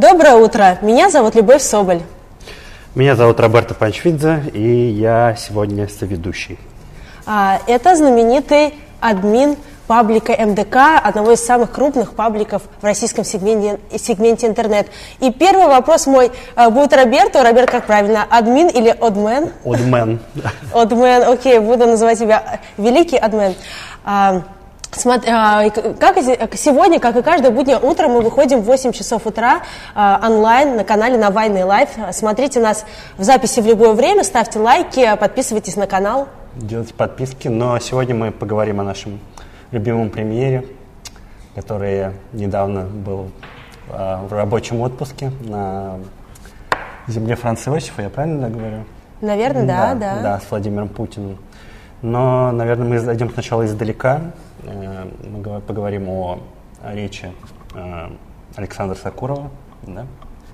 Доброе утро. Меня зовут Любовь Соболь. Меня зовут Роберто Панчвидзе, и я сегодня соведущий. А, это знаменитый админ паблика МДК, одного из самых крупных пабликов в российском сегменте, сегменте интернет. И первый вопрос мой а, будет Роберту. Роберт, как правильно, админ или одмен? Одмен. Одмен, окей, буду называть тебя великий адмен. А, а, как сегодня, как и каждое буднее утро, мы выходим в 8 часов утра а, онлайн на канале Навальный LIVE. Смотрите нас в записи в любое время, ставьте лайки, подписывайтесь на канал. Делайте подписки. Но сегодня мы поговорим о нашем любимом премьере, который недавно был а, в рабочем отпуске на земле Франца Иосифа, я правильно говорю? Наверное, да, да. Да, да с Владимиром Путиным. Но, наверное, мы зайдем сначала издалека. Э, мы поговорим о, речи э, Александра Сакурова. Да?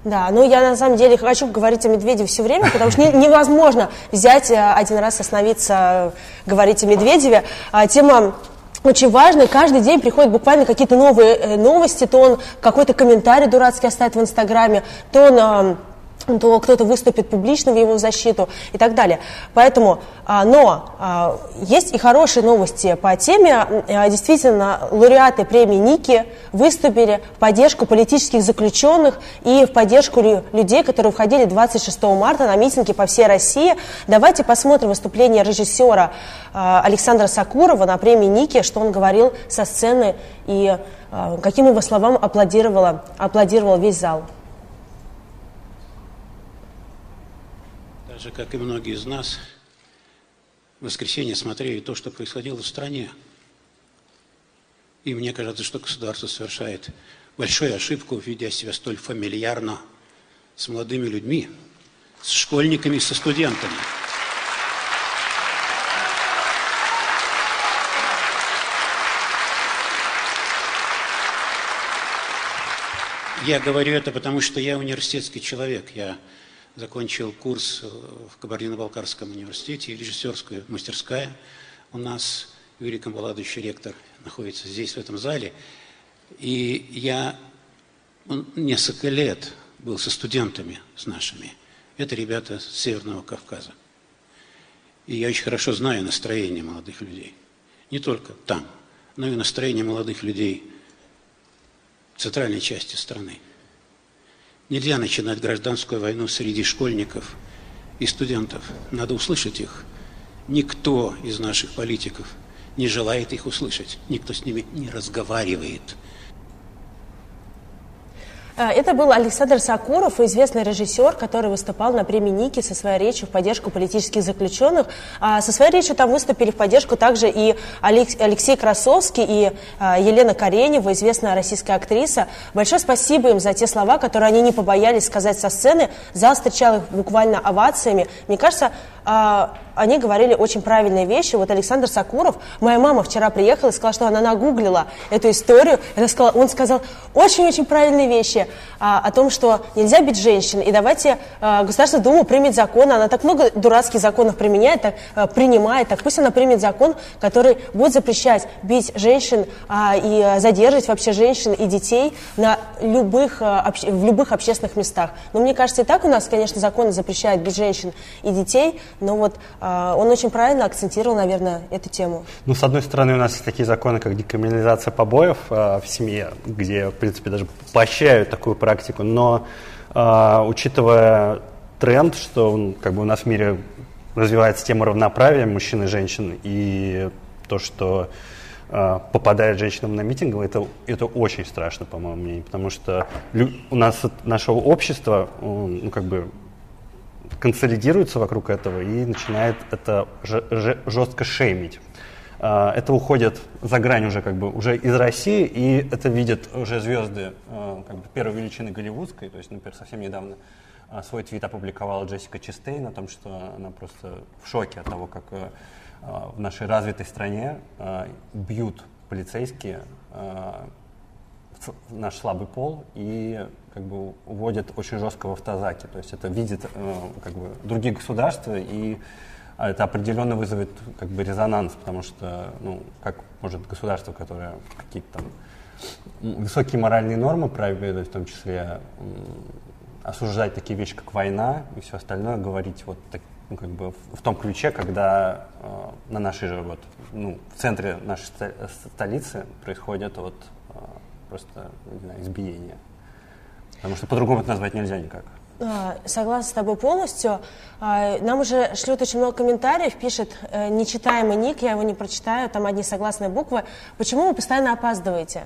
Да, ну я на самом деле хочу говорить о Медведеве все время, потому что невозможно взять э, один раз остановиться, говорить о Медведеве. А тема очень важная, каждый день приходят буквально какие-то новые новости, то он какой-то комментарий дурацкий оставит в Инстаграме, то он то кто-то выступит публично в его защиту и так далее. Поэтому, а, но а, есть и хорошие новости по теме. А, действительно, лауреаты премии Ники выступили в поддержку политических заключенных и в поддержку людей, которые входили 26 марта на митинги по всей России. Давайте посмотрим выступление режиссера Александра Сакурова на премии Ники, что он говорил со сцены и каким его словам аплодировал, аплодировал весь зал. Так же, как и многие из нас, в воскресенье смотрели то, что происходило в стране. И мне кажется, что государство совершает большую ошибку, ведя себя столь фамильярно с молодыми людьми, с школьниками, со студентами. Я говорю это потому, что я университетский человек. Я закончил курс в Кабардино-Балкарском университете, режиссерская мастерская у нас. Юрий Камбаладович, ректор, находится здесь, в этом зале. И я несколько лет был со студентами, с нашими. Это ребята с Северного Кавказа. И я очень хорошо знаю настроение молодых людей. Не только там, но и настроение молодых людей в центральной части страны. Нельзя начинать гражданскую войну среди школьников и студентов. Надо услышать их. Никто из наших политиков не желает их услышать. Никто с ними не разговаривает. Э, это был Александр Сакуров, известный режиссер, который выступал на премии Ники со своей речью в поддержку политических заключенных. А со своей речью там выступили в поддержку также и Алексей Красовский, и э, Елена Каренева, известная российская актриса. Большое спасибо им за те слова, которые они не побоялись сказать со сцены. Зал встречал их буквально овациями. Мне кажется, э, они говорили очень правильные вещи. Вот Александр Сакуров, моя мама вчера приехала и сказала, что она нагуглила эту историю. Она сказала, он сказал очень-очень правильные вещи а, о том, что нельзя бить женщин. И давайте а, Государственная Дума примет закон. Она так много дурацких законов применяет, так, а, принимает. Так пусть она примет закон, который будет запрещать бить женщин а, и задерживать вообще женщин и детей на любых, а, обще, в любых общественных местах. Но мне кажется, и так у нас, конечно, законы запрещают бить женщин и детей, но вот а, он очень правильно акцентировал, наверное, эту тему. Ну, с одной стороны, у нас есть такие законы, как декриминализация побоев а, в семье, где, в принципе, даже поощряют такую практику, но а, учитывая тренд, что как бы у нас в мире развивается тема равноправия мужчин и женщин, и то, что э, попадает женщинам на митинг, это, это очень страшно, по моему мнению, потому что у нас наше общество, ну, как бы консолидируется вокруг этого и начинает это жестко шеймить. А, это уходит за грань уже как бы уже из России, и это видят уже звезды а, как бы, первой величины голливудской. То есть, например, совсем недавно а, свой твит опубликовала Джессика Честейн о том, что она просто в шоке от того, как в нашей развитой стране бьют полицейские наш слабый пол и как бы уводят очень жестко в автозаки. То есть это видит э, как бы другие государства и а это определенно вызовет как бы резонанс, потому что, ну, как может государство, которое какие-то там высокие моральные нормы проповедует, в том числе осуждать такие вещи, как война и все остальное, говорить вот так, ну, как бы в, в том ключе, когда э, на нашей же вот, ну, в центре нашей столицы происходит вот э, просто, не знаю, избиение. Потому что по-другому это назвать нельзя никак. А, согласна с тобой полностью. А, нам уже шлют очень много комментариев, пишет э, нечитаемый ник, я его не прочитаю, там одни согласные буквы. Почему вы постоянно опаздываете?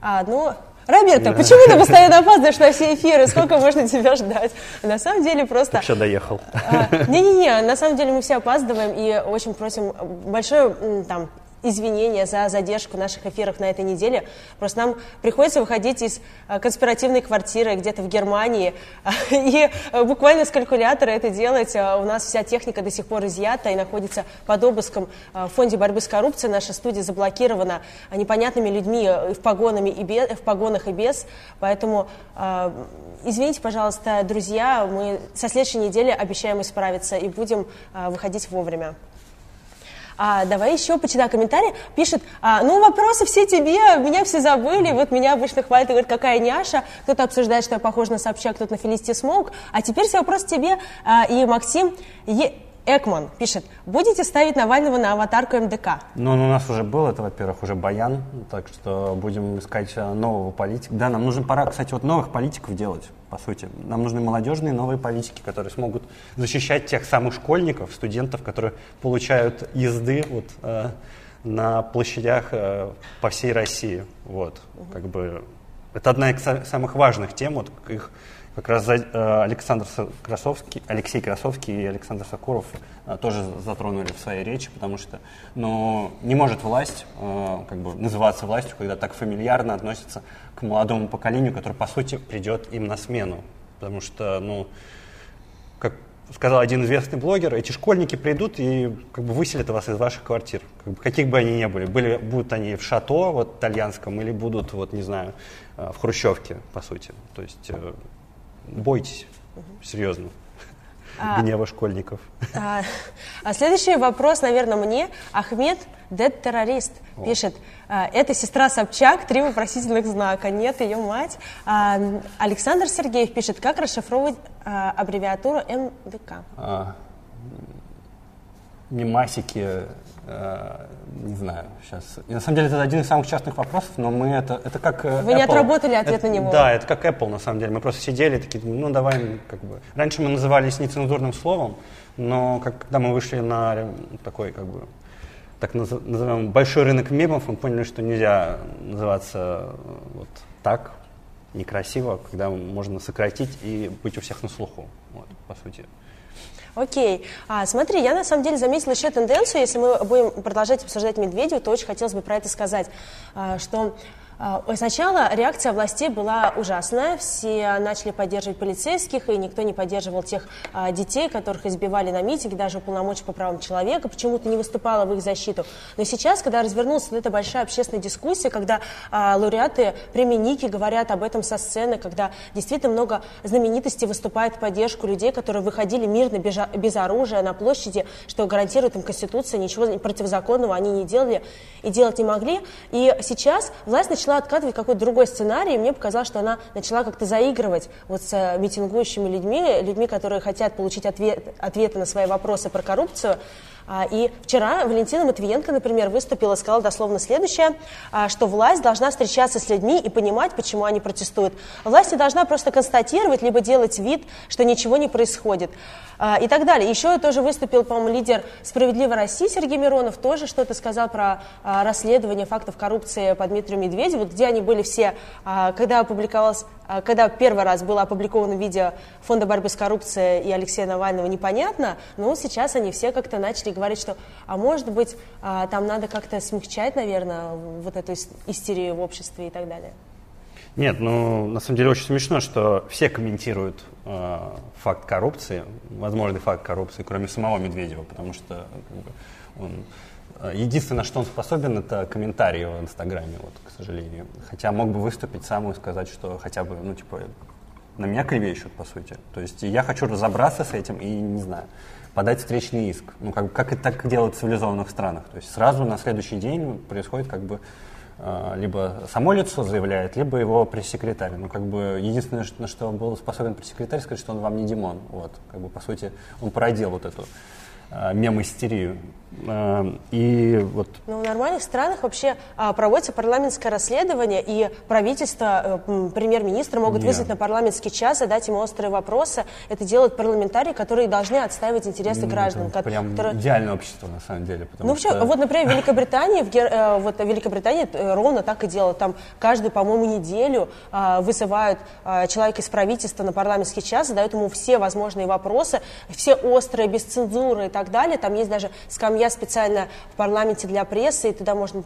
А, ну, Роберто, почему ты постоянно опаздываешь на все эфиры? Сколько можно тебя ждать? На самом деле просто... Ты все доехал. А, не-не-не, на самом деле мы все опаздываем и очень просим большое там извинения за задержку наших эфиров на этой неделе. Просто нам приходится выходить из а, конспиративной квартиры где-то в Германии и а, буквально с калькулятора это делать. А, у нас вся техника до сих пор изъята и находится под обыском в фонде борьбы с коррупцией. Наша студия заблокирована непонятными людьми в, погонами и без, в погонах и без. Поэтому извините, пожалуйста, друзья, мы со следующей недели обещаем исправиться и будем выходить вовремя. А, давай еще почитай комментарии. Пишет, а, ну вопросы все тебе, меня все забыли, вот меня обычно хвалят и говорят, какая няша. Кто-то обсуждает, что я похожа на Собчак, кто-то на Фелисти Смоук. А теперь все вопросы тебе. А, и Максим... Е... Экман пишет, будете ставить Навального на аватарку МДК? Ну, ну, у нас уже был, это, во-первых, уже Баян, так что будем искать э, нового политика. Да, нам нужно пора, кстати, вот новых политиков делать, по сути. Нам нужны молодежные новые политики, которые смогут защищать тех самых школьников, студентов, которые получают езды вот, э, на площадях э, по всей России. Вот, угу. как бы, это одна из самых важных тем, вот, их как раз э, Александр Красовский, Алексей Красовский и Александр Сокуров э, тоже затронули в своей речи, потому что ну, не может власть э, как бы называться властью, когда так фамильярно относится к молодому поколению, которое, по сути, придет им на смену. Потому что, ну, как сказал один известный блогер, эти школьники придут и как бы выселят вас из ваших квартир, как бы, каких бы они ни были. были. Будут они в шато вот, итальянском или будут, вот, не знаю, в хрущевке, по сути. То есть бойтесь, серьезно, а, гнева школьников. А, а следующий вопрос, наверное, мне. Ахмед, дед-террорист, пишет, а, это сестра Собчак, три вопросительных знака, нет, ее мать. А, Александр Сергеев пишет, как расшифровывать а, аббревиатуру МДК? А, мемасики, э, не знаю, сейчас. И на самом деле это один из самых частных вопросов, но мы это, это как э, Вы Apple. не отработали ответ это, на него? Да, это как Apple на самом деле. Мы просто сидели такие, ну давай, как бы. Раньше мы назывались нецензурным словом, но как, когда мы вышли на такой, как бы, так называемый большой рынок мемов, мы поняли, что нельзя называться э, вот так, некрасиво, когда можно сократить и быть у всех на слуху, вот, по сути. Окей. А, смотри, я на самом деле заметила еще тенденцию, если мы будем продолжать обсуждать Медведева, то очень хотелось бы про это сказать, а, что сначала реакция властей была ужасная. Все начали поддерживать полицейских, и никто не поддерживал тех а, детей, которых избивали на митинге, даже уполномоченных по правам человека, почему-то не выступала в их защиту. Но сейчас, когда развернулась эта большая общественная дискуссия, когда а, лауреаты премии Ники говорят об этом со сцены, когда действительно много знаменитостей выступает в поддержку людей, которые выходили мирно, без оружия на площади, что гарантирует им Конституция, ничего противозаконного они не делали и делать не могли. И сейчас власть начала начала откатывать какой-то другой сценарий, и мне показалось, что она начала как-то заигрывать вот с э, митингующими людьми, людьми, которые хотят получить ответ, ответы на свои вопросы про коррупцию. А, и вчера Валентина Матвиенко, например, выступила и сказала дословно следующее, а, что власть должна встречаться с людьми и понимать, почему они протестуют. Власть не должна просто констатировать, либо делать вид, что ничего не происходит а, и так далее. Еще тоже выступил, по-моему, лидер «Справедливой России» Сергей Миронов, тоже что-то сказал про расследование фактов коррупции по Дмитрию Медведеву, где они были все, когда опубликовалось когда первый раз было опубликовано видео Фонда борьбы с коррупцией и Алексея Навального, непонятно, но сейчас они все как-то начали говорить, что, а может быть, а, там надо как-то смягчать, наверное, вот эту истерию в обществе и так далее. Нет, ну, на самом деле очень смешно, что все комментируют э, факт коррупции, возможный факт коррупции, кроме самого Медведева, потому что как бы, он Единственное, на что он способен, это комментарии в Инстаграме, вот, к сожалению. Хотя мог бы выступить сам и сказать, что хотя бы, ну, типа, на меня клевещут, по сути. То есть я хочу разобраться с этим и, не знаю, подать встречный иск. Ну, как, как это так делают в цивилизованных странах. То есть сразу на следующий день происходит как бы э, либо само лицо заявляет, либо его пресс-секретарь. Ну, как бы единственное, на что был способен пресс-секретарь, сказать, что он вам не Димон. Вот, как бы, по сути, он породил вот эту э, мем-истерию. Э, и вот... Ну, в нормальных странах вообще а, проводится парламентское расследование, и правительство, э, премьер-министр могут Нет. вызвать на парламентский час, задать ему острые вопросы. Это делают парламентарии, которые должны отстаивать интересы ну, граждан. Это прям которые... идеальное общество, на самом деле. Ну, вообще, что... вот, например, в Великобритании, в, э, вот, в Великобритании ровно так и делают. Там каждую, по-моему, неделю а, вызывают а, человека из правительства на парламентский час, задают ему все возможные вопросы, все острые, без цензуры и так далее. Там есть даже скамья я специально в парламенте для прессы, и туда можно,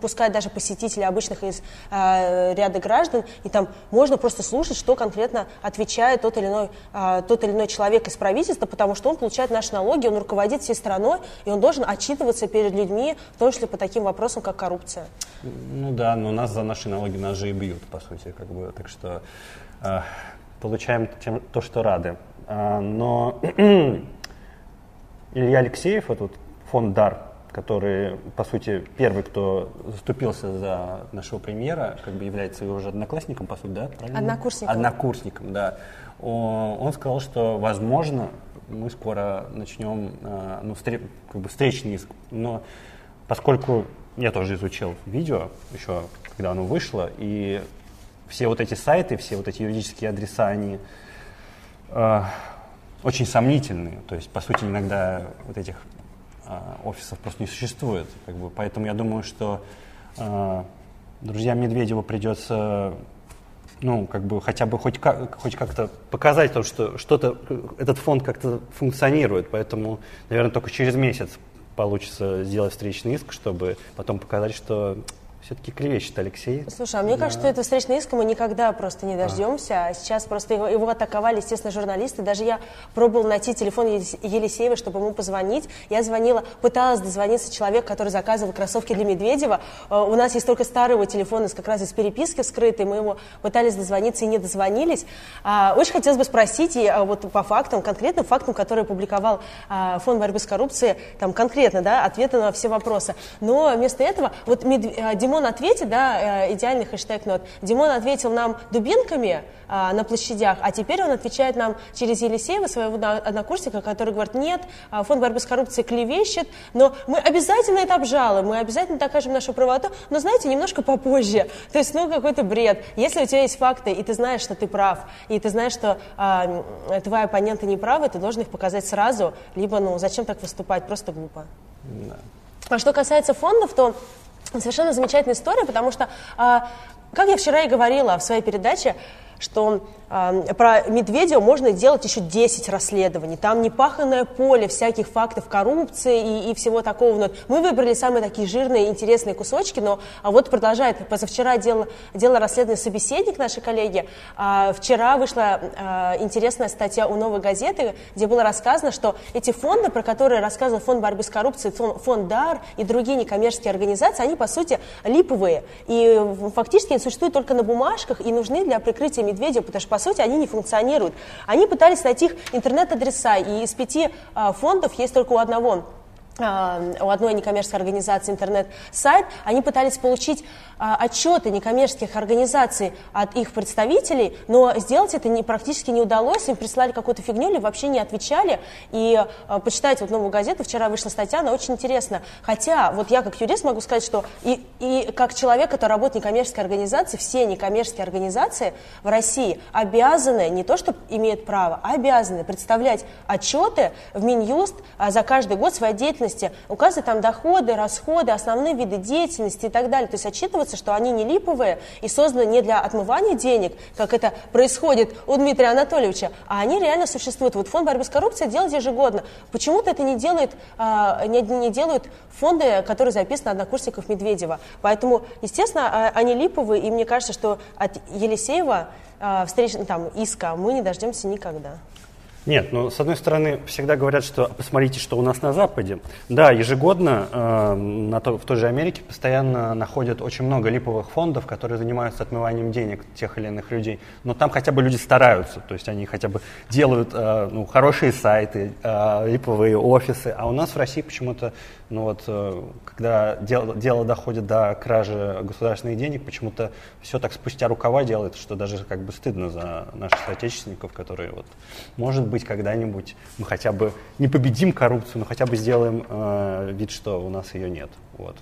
пускать даже посетителей обычных из э, ряда граждан, и там можно просто слушать, что конкретно отвечает тот или иной, э, тот или иной человек из правительства, потому что он получает наши налоги, он руководит всей страной, и он должен отчитываться перед людьми, в том числе по таким вопросам, как коррупция. Ну да, но нас за наши налоги нас же и бьют, по сути, как бы, так что э, получаем тем, то, что рады. А, но Илья Алексеев, вот, вот фонд «Дар», который, по сути, первый, кто заступился за нашего премьера, как бы является его уже одноклассником, по сути, да? Правильно? Однокурсником. Однокурсником, да. Он сказал, что, возможно, мы скоро начнем э, ну, встр... как бы встречный иск. Но поскольку я тоже изучил видео, еще когда оно вышло, и все вот эти сайты, все вот эти юридические адреса, они э, очень сомнительные. То есть, по сути, иногда вот этих офисов просто не существует. Как бы, поэтому я думаю, что э, друзьям Медведеву придется ну, как бы хотя бы хоть, как, хоть как-то показать то, что что-то, этот фонд как-то функционирует. Поэтому, наверное, только через месяц получится сделать встречный иск, чтобы потом показать, что все-таки клевещет Алексей. Слушай, а мне да. кажется, что этого встречного иска мы никогда просто не дождемся. А. сейчас просто его, его атаковали, естественно, журналисты. Даже я пробовала найти телефон Елисеева, чтобы ему позвонить. Я звонила, пыталась дозвониться человек, который заказывал кроссовки для Медведева. Э, у нас есть только старый его телефон, как раз из переписки скрытый. Мы ему пытались дозвониться и не дозвонились. А, очень хотелось бы спросить, и а, вот по фактам, конкретным фактам, которые публиковал Фонд борьбы с коррупцией, там конкретно, да, ответы на все вопросы. Но вместо этого, вот Димон Димон ответит, да, э, идеальный хэштег нот. Димон ответил нам дубинками а, на площадях, а теперь он отвечает нам через Елисеева, своего однокурсника, который говорит, нет, а, фонд борьбы с коррупцией клевещет, но мы обязательно это обжалуем, мы обязательно докажем нашу правоту, но, знаете, немножко попозже. То есть, ну, какой-то бред. Если у тебя есть факты, и ты знаешь, что ты прав, и ты знаешь, что а, твои оппоненты не правы, ты должен их показать сразу, либо, ну, зачем так выступать, просто глупо. Да. А что касается фондов, то Совершенно замечательная история, потому что, а, как я вчера и говорила в своей передаче, что про Медведева можно делать еще 10 расследований. Там непаханное поле всяких фактов коррупции и, и всего такого. Но мы выбрали самые такие жирные, интересные кусочки, но а вот продолжает. Позавчера дело, дело расследование собеседник нашей коллеги. А, вчера вышла а, интересная статья у «Новой газеты», где было рассказано, что эти фонды, про которые рассказывал Фонд борьбы с коррупцией, фонд, фонд ДАР и другие некоммерческие организации, они, по сути, липовые. И фактически они существуют только на бумажках и нужны для прикрытия Медведева, потому что, по сути, они не функционируют. Они пытались найти их интернет-адреса, и из пяти а, фондов есть только у одного у одной некоммерческой организации интернет-сайт, они пытались получить а, отчеты некоммерческих организаций от их представителей, но сделать это не, практически не удалось, им прислали какую-то фигню или вообще не отвечали. И а, почитайте вот новую газету, вчера вышла статья, она очень интересна. Хотя вот я как юрист могу сказать, что и, и как человек, который работает некоммерческой организации, все некоммерческие организации в России обязаны, не то что имеют право, а обязаны представлять отчеты в Минюст а, за каждый год своей деятельности, указывать там доходы, расходы, основные виды деятельности и так далее. То есть отчитываться что они не липовые и созданы не для отмывания денег, как это происходит у Дмитрия Анатольевича, а они реально существуют. Вот фонд борьбы с коррупцией делает ежегодно. Почему-то это не, делает, а, не, не делают фонды, которые записаны однокурсников Медведева. Поэтому, естественно, а, они липовые, и мне кажется, что от Елисеева а, встреч, там, иска мы не дождемся никогда. Нет, ну, с одной стороны, всегда говорят, что посмотрите, что у нас на Западе. Да, ежегодно э, на то, в той же Америке постоянно находят очень много липовых фондов, которые занимаются отмыванием денег тех или иных людей. Но там хотя бы люди стараются, то есть они хотя бы делают э, ну, хорошие сайты, э, липовые офисы. А у нас в России почему-то, ну вот, э, когда дело, дело доходит до кражи государственных денег, почему-то все так спустя рукава делает, что даже как бы стыдно за наших соотечественников, которые вот, может быть, когда-нибудь мы хотя бы не победим коррупцию, но хотя бы сделаем э, вид, что у нас ее нет. Вот.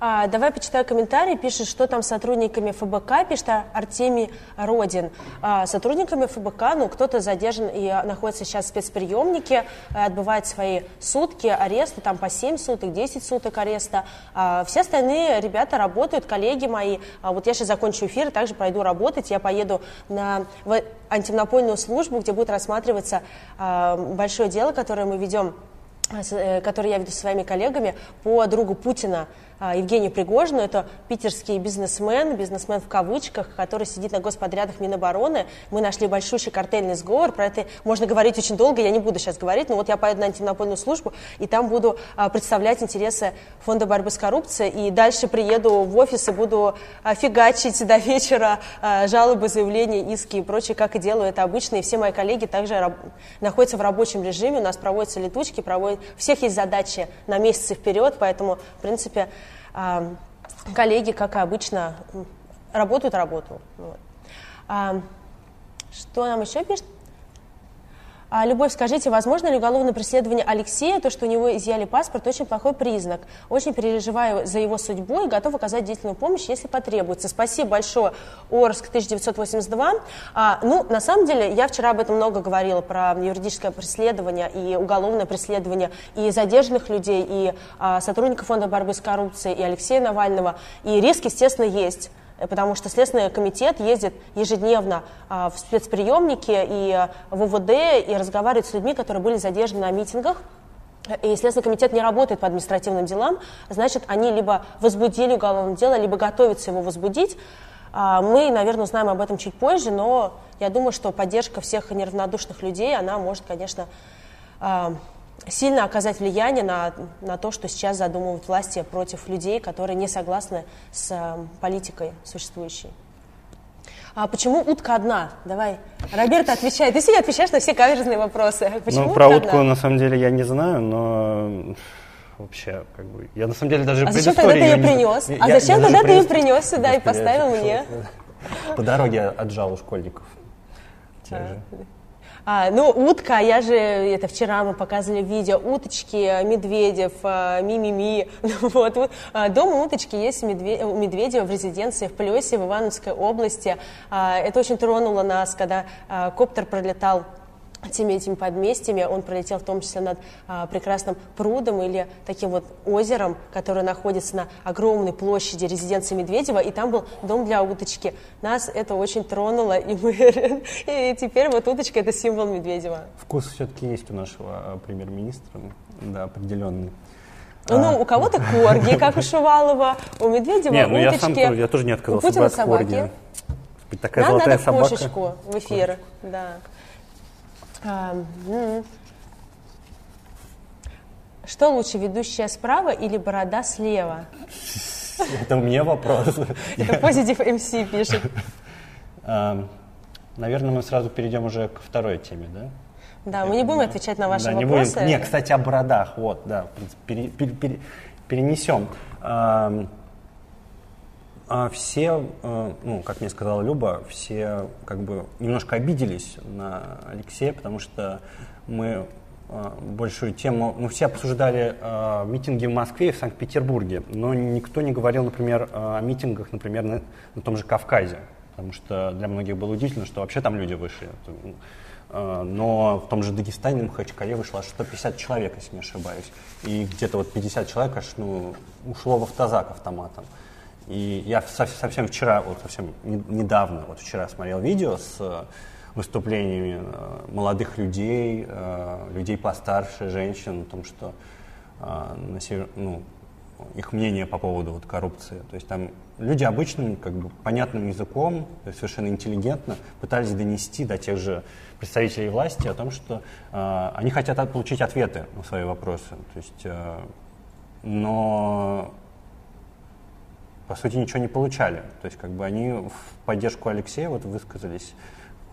А, давай почитаю комментарий. Пишет, что там с сотрудниками ФБК, пишет Артемий Родин. А, сотрудниками ФБК, ну, кто-то задержан и находится сейчас в спецприемнике, отбывает свои сутки ареста, там по 7 суток, 10 суток ареста. А, все остальные ребята работают, коллеги мои. А, вот я сейчас закончу эфир, также пойду работать. Я поеду на, в антимонопольную службу, где будет рассматриваться а, большое дело, которое мы ведем Э, который я веду со своими коллегами по другу Путина а, Евгению Пригожину. Это питерский бизнесмен, бизнесмен в кавычках, который сидит на господрядах Минобороны. Мы нашли большущий картельный сговор. Про это можно говорить очень долго, я не буду сейчас говорить. Но вот я поеду на антимонопольную службу, и там буду а, представлять интересы Фонда борьбы с коррупцией. И дальше приеду в офис и буду фигачить до вечера а, жалобы, заявления, иски и прочее, как и делаю это обычно. И все мои коллеги также находятся в рабочем режиме. У нас проводятся летучки, проводят... у всех есть задачи на месяцы вперед, поэтому, в принципе, коллеги, как обычно, работают работу. Вот. Что нам еще пишет? А, Любовь, скажите, возможно ли уголовное преследование Алексея, то, что у него изъяли паспорт, очень плохой признак? Очень переживаю за его судьбу и готов оказать деятельную помощь, если потребуется. Спасибо большое, Орск 1982. А, ну, на самом деле, я вчера об этом много говорила, про юридическое преследование и уголовное преследование и задержанных людей, и а, сотрудников Фонда борьбы с коррупцией, и Алексея Навального. И риск, естественно, есть потому что Следственный комитет ездит ежедневно а, в спецприемники и а, в УВД и разговаривает с людьми, которые были задержаны на митингах. И Следственный комитет не работает по административным делам, значит, они либо возбудили уголовное дело, либо готовятся его возбудить. А, мы, наверное, узнаем об этом чуть позже, но я думаю, что поддержка всех неравнодушных людей, она может, конечно, сильно оказать влияние на, на то, что сейчас задумывают власти против людей, которые не согласны с э, политикой существующей. А почему утка одна? Давай, Роберта отвечает. Ты сегодня отвечаешь на все каверзные вопросы. Почему ну, про утку, одна? на самом деле, я не знаю, но вообще, как бы, я на самом деле даже А зачем тогда ты ее принес? Не... А я, зачем я тогда ты ее принес сюда и поставил мне? По дороге отжал у школьников. Же. А, ну, утка, я же, это вчера мы показывали видео, уточки, Медведев, а, Мимими, вот. А, дом уточки есть у Медведева в резиденции в Плесе, в Ивановской области. А, это очень тронуло нас, когда коптер пролетал теми этими подместьями. Он пролетел в том числе над а, прекрасным прудом или таким вот озером, которое находится на огромной площади резиденции Медведева, и там был дом для уточки. Нас это очень тронуло, и мы и теперь вот уточка это символ Медведева. Вкус все-таки есть у нашего а, премьер-министра, да, определенный. Ну, а. у кого-то корги, как у Шувалова, у Медведева не, ну уточки, я, сам, я тоже не отказался у Путина от собаки. корги. Такая Нам золотая надо собака. кошечку в эфир, да. Что лучше, ведущая справа или борода слева? Это мне вопрос. Это позитив МС пишет. Наверное, мы сразу перейдем уже к второй теме, да? Да, мы не будем отвечать на ваши вопросы. Не, кстати, о бородах, вот, да, пере, пере, пере, перенесем. А все, э, ну, как мне сказала Люба, все как бы немножко обиделись на Алексея, потому что мы э, большую тему, ну, все обсуждали э, митинги в Москве и в Санкт-Петербурге, но никто не говорил, например, о митингах, например, на, на том же Кавказе, потому что для многих было удивительно, что вообще там люди вышли. Э, но в том же Дагестане, в Махачкале вышло 150 человек, если не ошибаюсь, и где-то вот 50 человек аж, ну, ушло в автозак автоматом. И я совсем вчера, вот совсем недавно, вот вчера смотрел видео с э, выступлениями э, молодых людей, э, людей постарше, женщин, о том, что ну, их мнение по поводу вот, коррупции. То есть там люди обычным, как бы понятным языком, совершенно интеллигентно пытались донести до тех же представителей власти о том, что они хотят получить ответы на свои вопросы. То есть, но по сути ничего не получали. То есть как бы они в поддержку Алексея вот высказались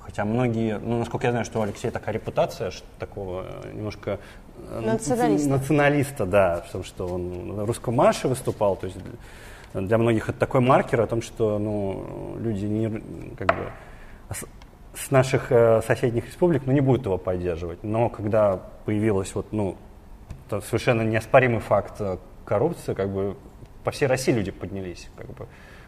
Хотя многие, ну, насколько я знаю, что у Алексея такая репутация что такого э, немножко э, националиста. националиста, да, потому что он на русском марше выступал, то есть для многих это такой маркер о том, что ну, люди не, как бы, с наших э, соседних республик ну, не будут его поддерживать. Но когда появилась вот, ну, совершенно неоспоримый факт коррупции, как бы по всей России люди поднялись. Как бы.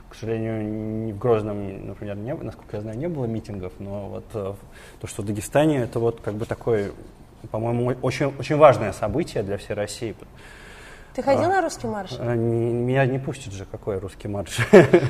К сожалению, в Грозном, например, не, насколько я знаю, не было митингов, но вот э, то, что в Дагестане, это вот как бы такое, по-моему, очень, очень важное событие для всей России. Ты ходил а, на русский марш? А, не, меня не пустят же, какой русский марш.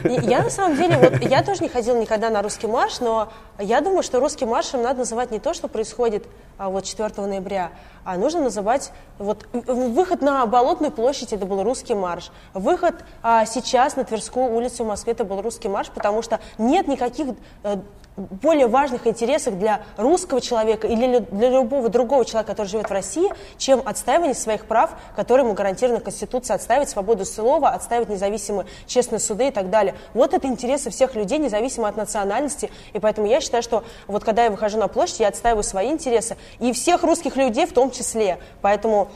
Я на самом деле, вот, я тоже не ходил никогда на русский марш, но я думаю, что русским маршем надо называть не то, что происходит а, вот 4 ноября, а нужно называть вот выход на Болотную площадь это был русский марш, выход а, сейчас на Тверскую улицу в Москве это был русский марш, потому что нет никаких а, более важных интересах для русского человека или для любого другого человека, который живет в России, чем отстаивание своих прав, которые ему гарантированы Конституцией, отстаивать свободу слова, отстаивать независимые честные суды и так далее. Вот это интересы всех людей, независимо от национальности. И поэтому я считаю, что вот когда я выхожу на площадь, я отстаиваю свои интересы и всех русских людей в том числе. Поэтому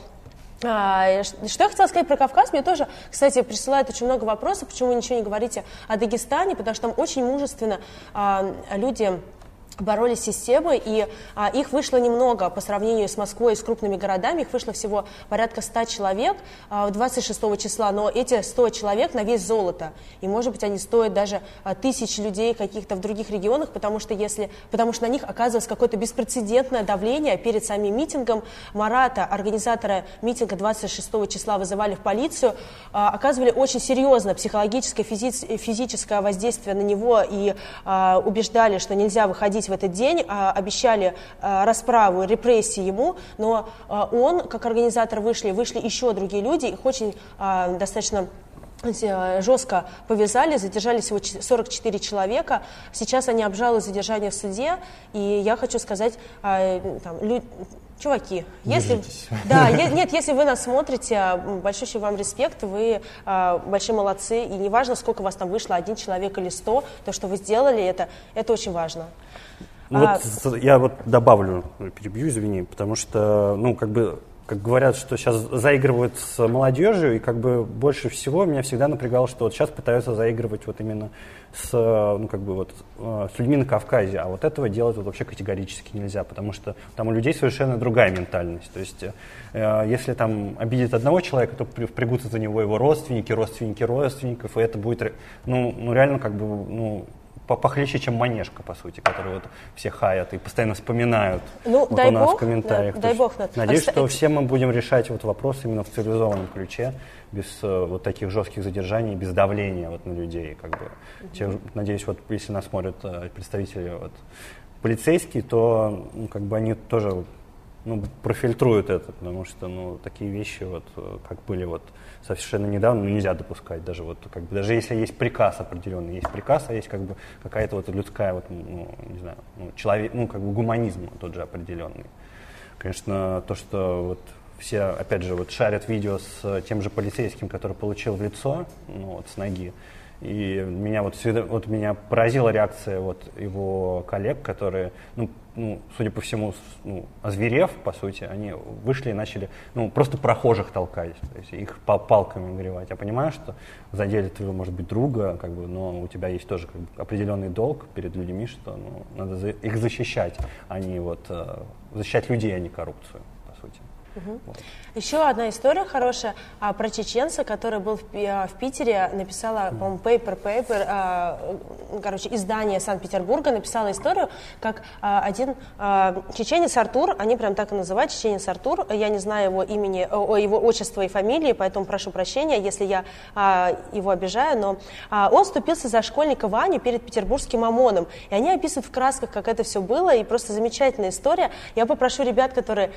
а, что я хотела сказать про Кавказ? Мне тоже, кстати, присылают очень много вопросов, почему вы ничего не говорите о Дагестане, потому что там очень мужественно а, люди боролись с системой, и а, их вышло немного по сравнению с Москвой и с крупными городами, их вышло всего порядка 100 человек а, 26 числа, но эти 100 человек на вес золота, и может быть они стоят даже а, тысяч людей каких-то в других регионах, потому что, если, потому что на них оказывалось какое-то беспрецедентное давление перед самим митингом. Марата, организатора митинга 26 числа, вызывали в полицию, а, оказывали очень серьезное психологическое, физи- физическое воздействие на него и а, убеждали, что нельзя выходить в этот день, а, обещали а, расправу, репрессии ему, но а, он, как организатор, вышли, вышли еще другие люди, их очень достаточно жестко повязали, задержали всего 44 человека. Сейчас они обжалуют задержание в суде, и я хочу сказать, там, лю... чуваки, если, да, нет, если вы нас смотрите, большой вам респект, вы большие молодцы, и неважно, сколько вас там вышло, один человек или сто, то, что вы сделали, это, это очень важно. Ну, а... вот, я вот добавлю, перебью, извини, потому что, ну, как бы, как говорят, что сейчас заигрывают с молодежью, и как бы больше всего меня всегда напрягало, что вот сейчас пытаются заигрывать вот именно с, ну, как бы вот, э, с людьми на Кавказе, а вот этого делать вот вообще категорически нельзя, потому что там у людей совершенно другая ментальность. То есть, э, если там обидит одного человека, то впрягутся за него его родственники, родственники родственников, и это будет, ну, ну реально как бы, ну, похлеще, чем манежка, по сути, которую вот все хаят и постоянно вспоминают ну, вот дай у нас бог, в комментариях. Да, дай бог. Надеюсь, а, что все мы будем решать вот вопрос именно в цивилизованном ключе, без э, вот таких жестких задержаний, без давления вот на людей. Как бы. Угу. Те, надеюсь, вот если нас смотрят э, представители вот, полицейские, то ну, как бы они тоже ну, профильтруют это, потому что ну, такие вещи, вот, э, как были вот совершенно недавно, ну, нельзя допускать даже вот как бы даже если есть приказ определенный, есть приказ, а есть как бы какая-то вот людская вот ну, не знаю, ну, человек, ну как бы гуманизм тот же определенный. Конечно, то, что вот все, опять же, вот шарят видео с тем же полицейским, который получил в лицо, ну, вот с ноги, и меня вот вот меня поразила реакция вот его коллег, которые, ну, ну судя по всему, ну, озверев, по сути, они вышли и начали, ну, просто прохожих толкать, то есть их палками гревать. Я понимаю, что задели твоего, может быть, друга, как бы, но у тебя есть тоже как бы, определенный долг перед людьми, что ну, надо за, их защищать, а не вот э, защищать людей, а не коррупцию, по сути. Угу. Вот. Еще одна история хорошая а, про чеченца, который был в, а, Питере, написала, по-моему, Paper Paper, а, короче, издание Санкт-Петербурга, написала историю, как а, один чеченец Артур, они прям так и называют, чеченец Артур, я не знаю его имени, его отчества и фамилии, поэтому прошу прощения, если я его обижаю, но он вступился за школьника Ваню перед петербургским ОМОНом, и они описывают в красках, как это все было, и просто замечательная история. Я попрошу ребят, которые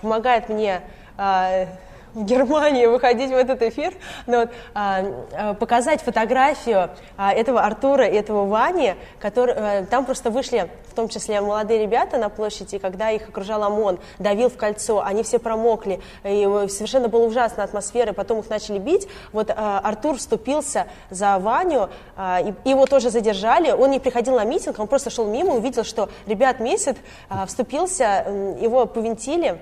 помогают мне а, Германии выходить в этот эфир, но вот, а, а, показать фотографию а, этого Артура и этого Вани, который, а, там просто вышли в том числе молодые ребята на площади, когда их окружал ОМОН, давил в кольцо, они все промокли, и совершенно была ужасная атмосфера, и потом их начали бить. Вот а, Артур вступился за Ваню, а, и, его тоже задержали, он не приходил на митинг, он просто шел мимо, увидел, что ребят месяц, а, вступился, его повинтили,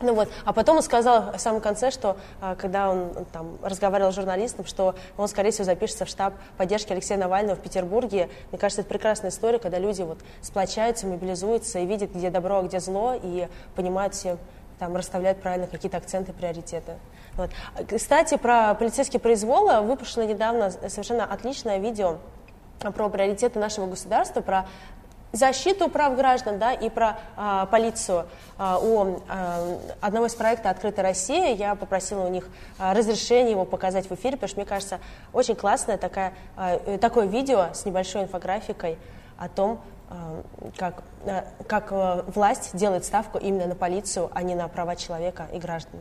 ну вот, а потом он сказал в самом конце, что а, когда он там разговаривал с журналистом, что он, скорее всего, запишется в штаб поддержки Алексея Навального в Петербурге. Мне кажется, это прекрасная история, когда люди вот сплочаются, мобилизуются и видят, где добро, а где зло, и понимают все, там, расставляют правильно какие-то акценты, приоритеты. Вот. Кстати, про полицейский произвол выпущено недавно совершенно отличное видео про приоритеты нашего государства, про защиту прав граждан да, и про а, полицию. А, у а, одного из проектов «Открытая Россия» я попросила у них а, разрешение его показать в эфире, потому что, мне кажется, очень классное такая, а, э, такое видео с небольшой инфографикой о том, а, как, а, как а, власть делает ставку именно на полицию, а не на права человека и граждан.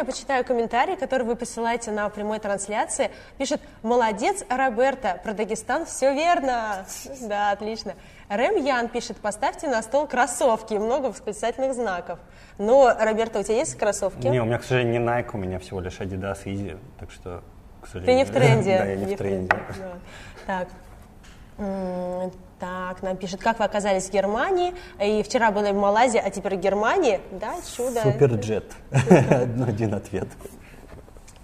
Я почитаю комментарий, который вы посылаете на прямой трансляции. Пишет, молодец, Роберта, про Дагестан все верно. Да, отлично. Рэм Ян пишет, поставьте на стол кроссовки, много восклицательных знаков. Но, Роберта, у тебя есть кроссовки? Не, у меня, к сожалению, не Nike, у меня всего лишь Adidas Easy, так что, к сожалению... Ты не в тренде. Да, я не в тренде. Так, так, нам пишет, как вы оказались в Германии, и вчера были в Малайзии, а теперь в Германии, да, чудо. Суперджет, один ответ.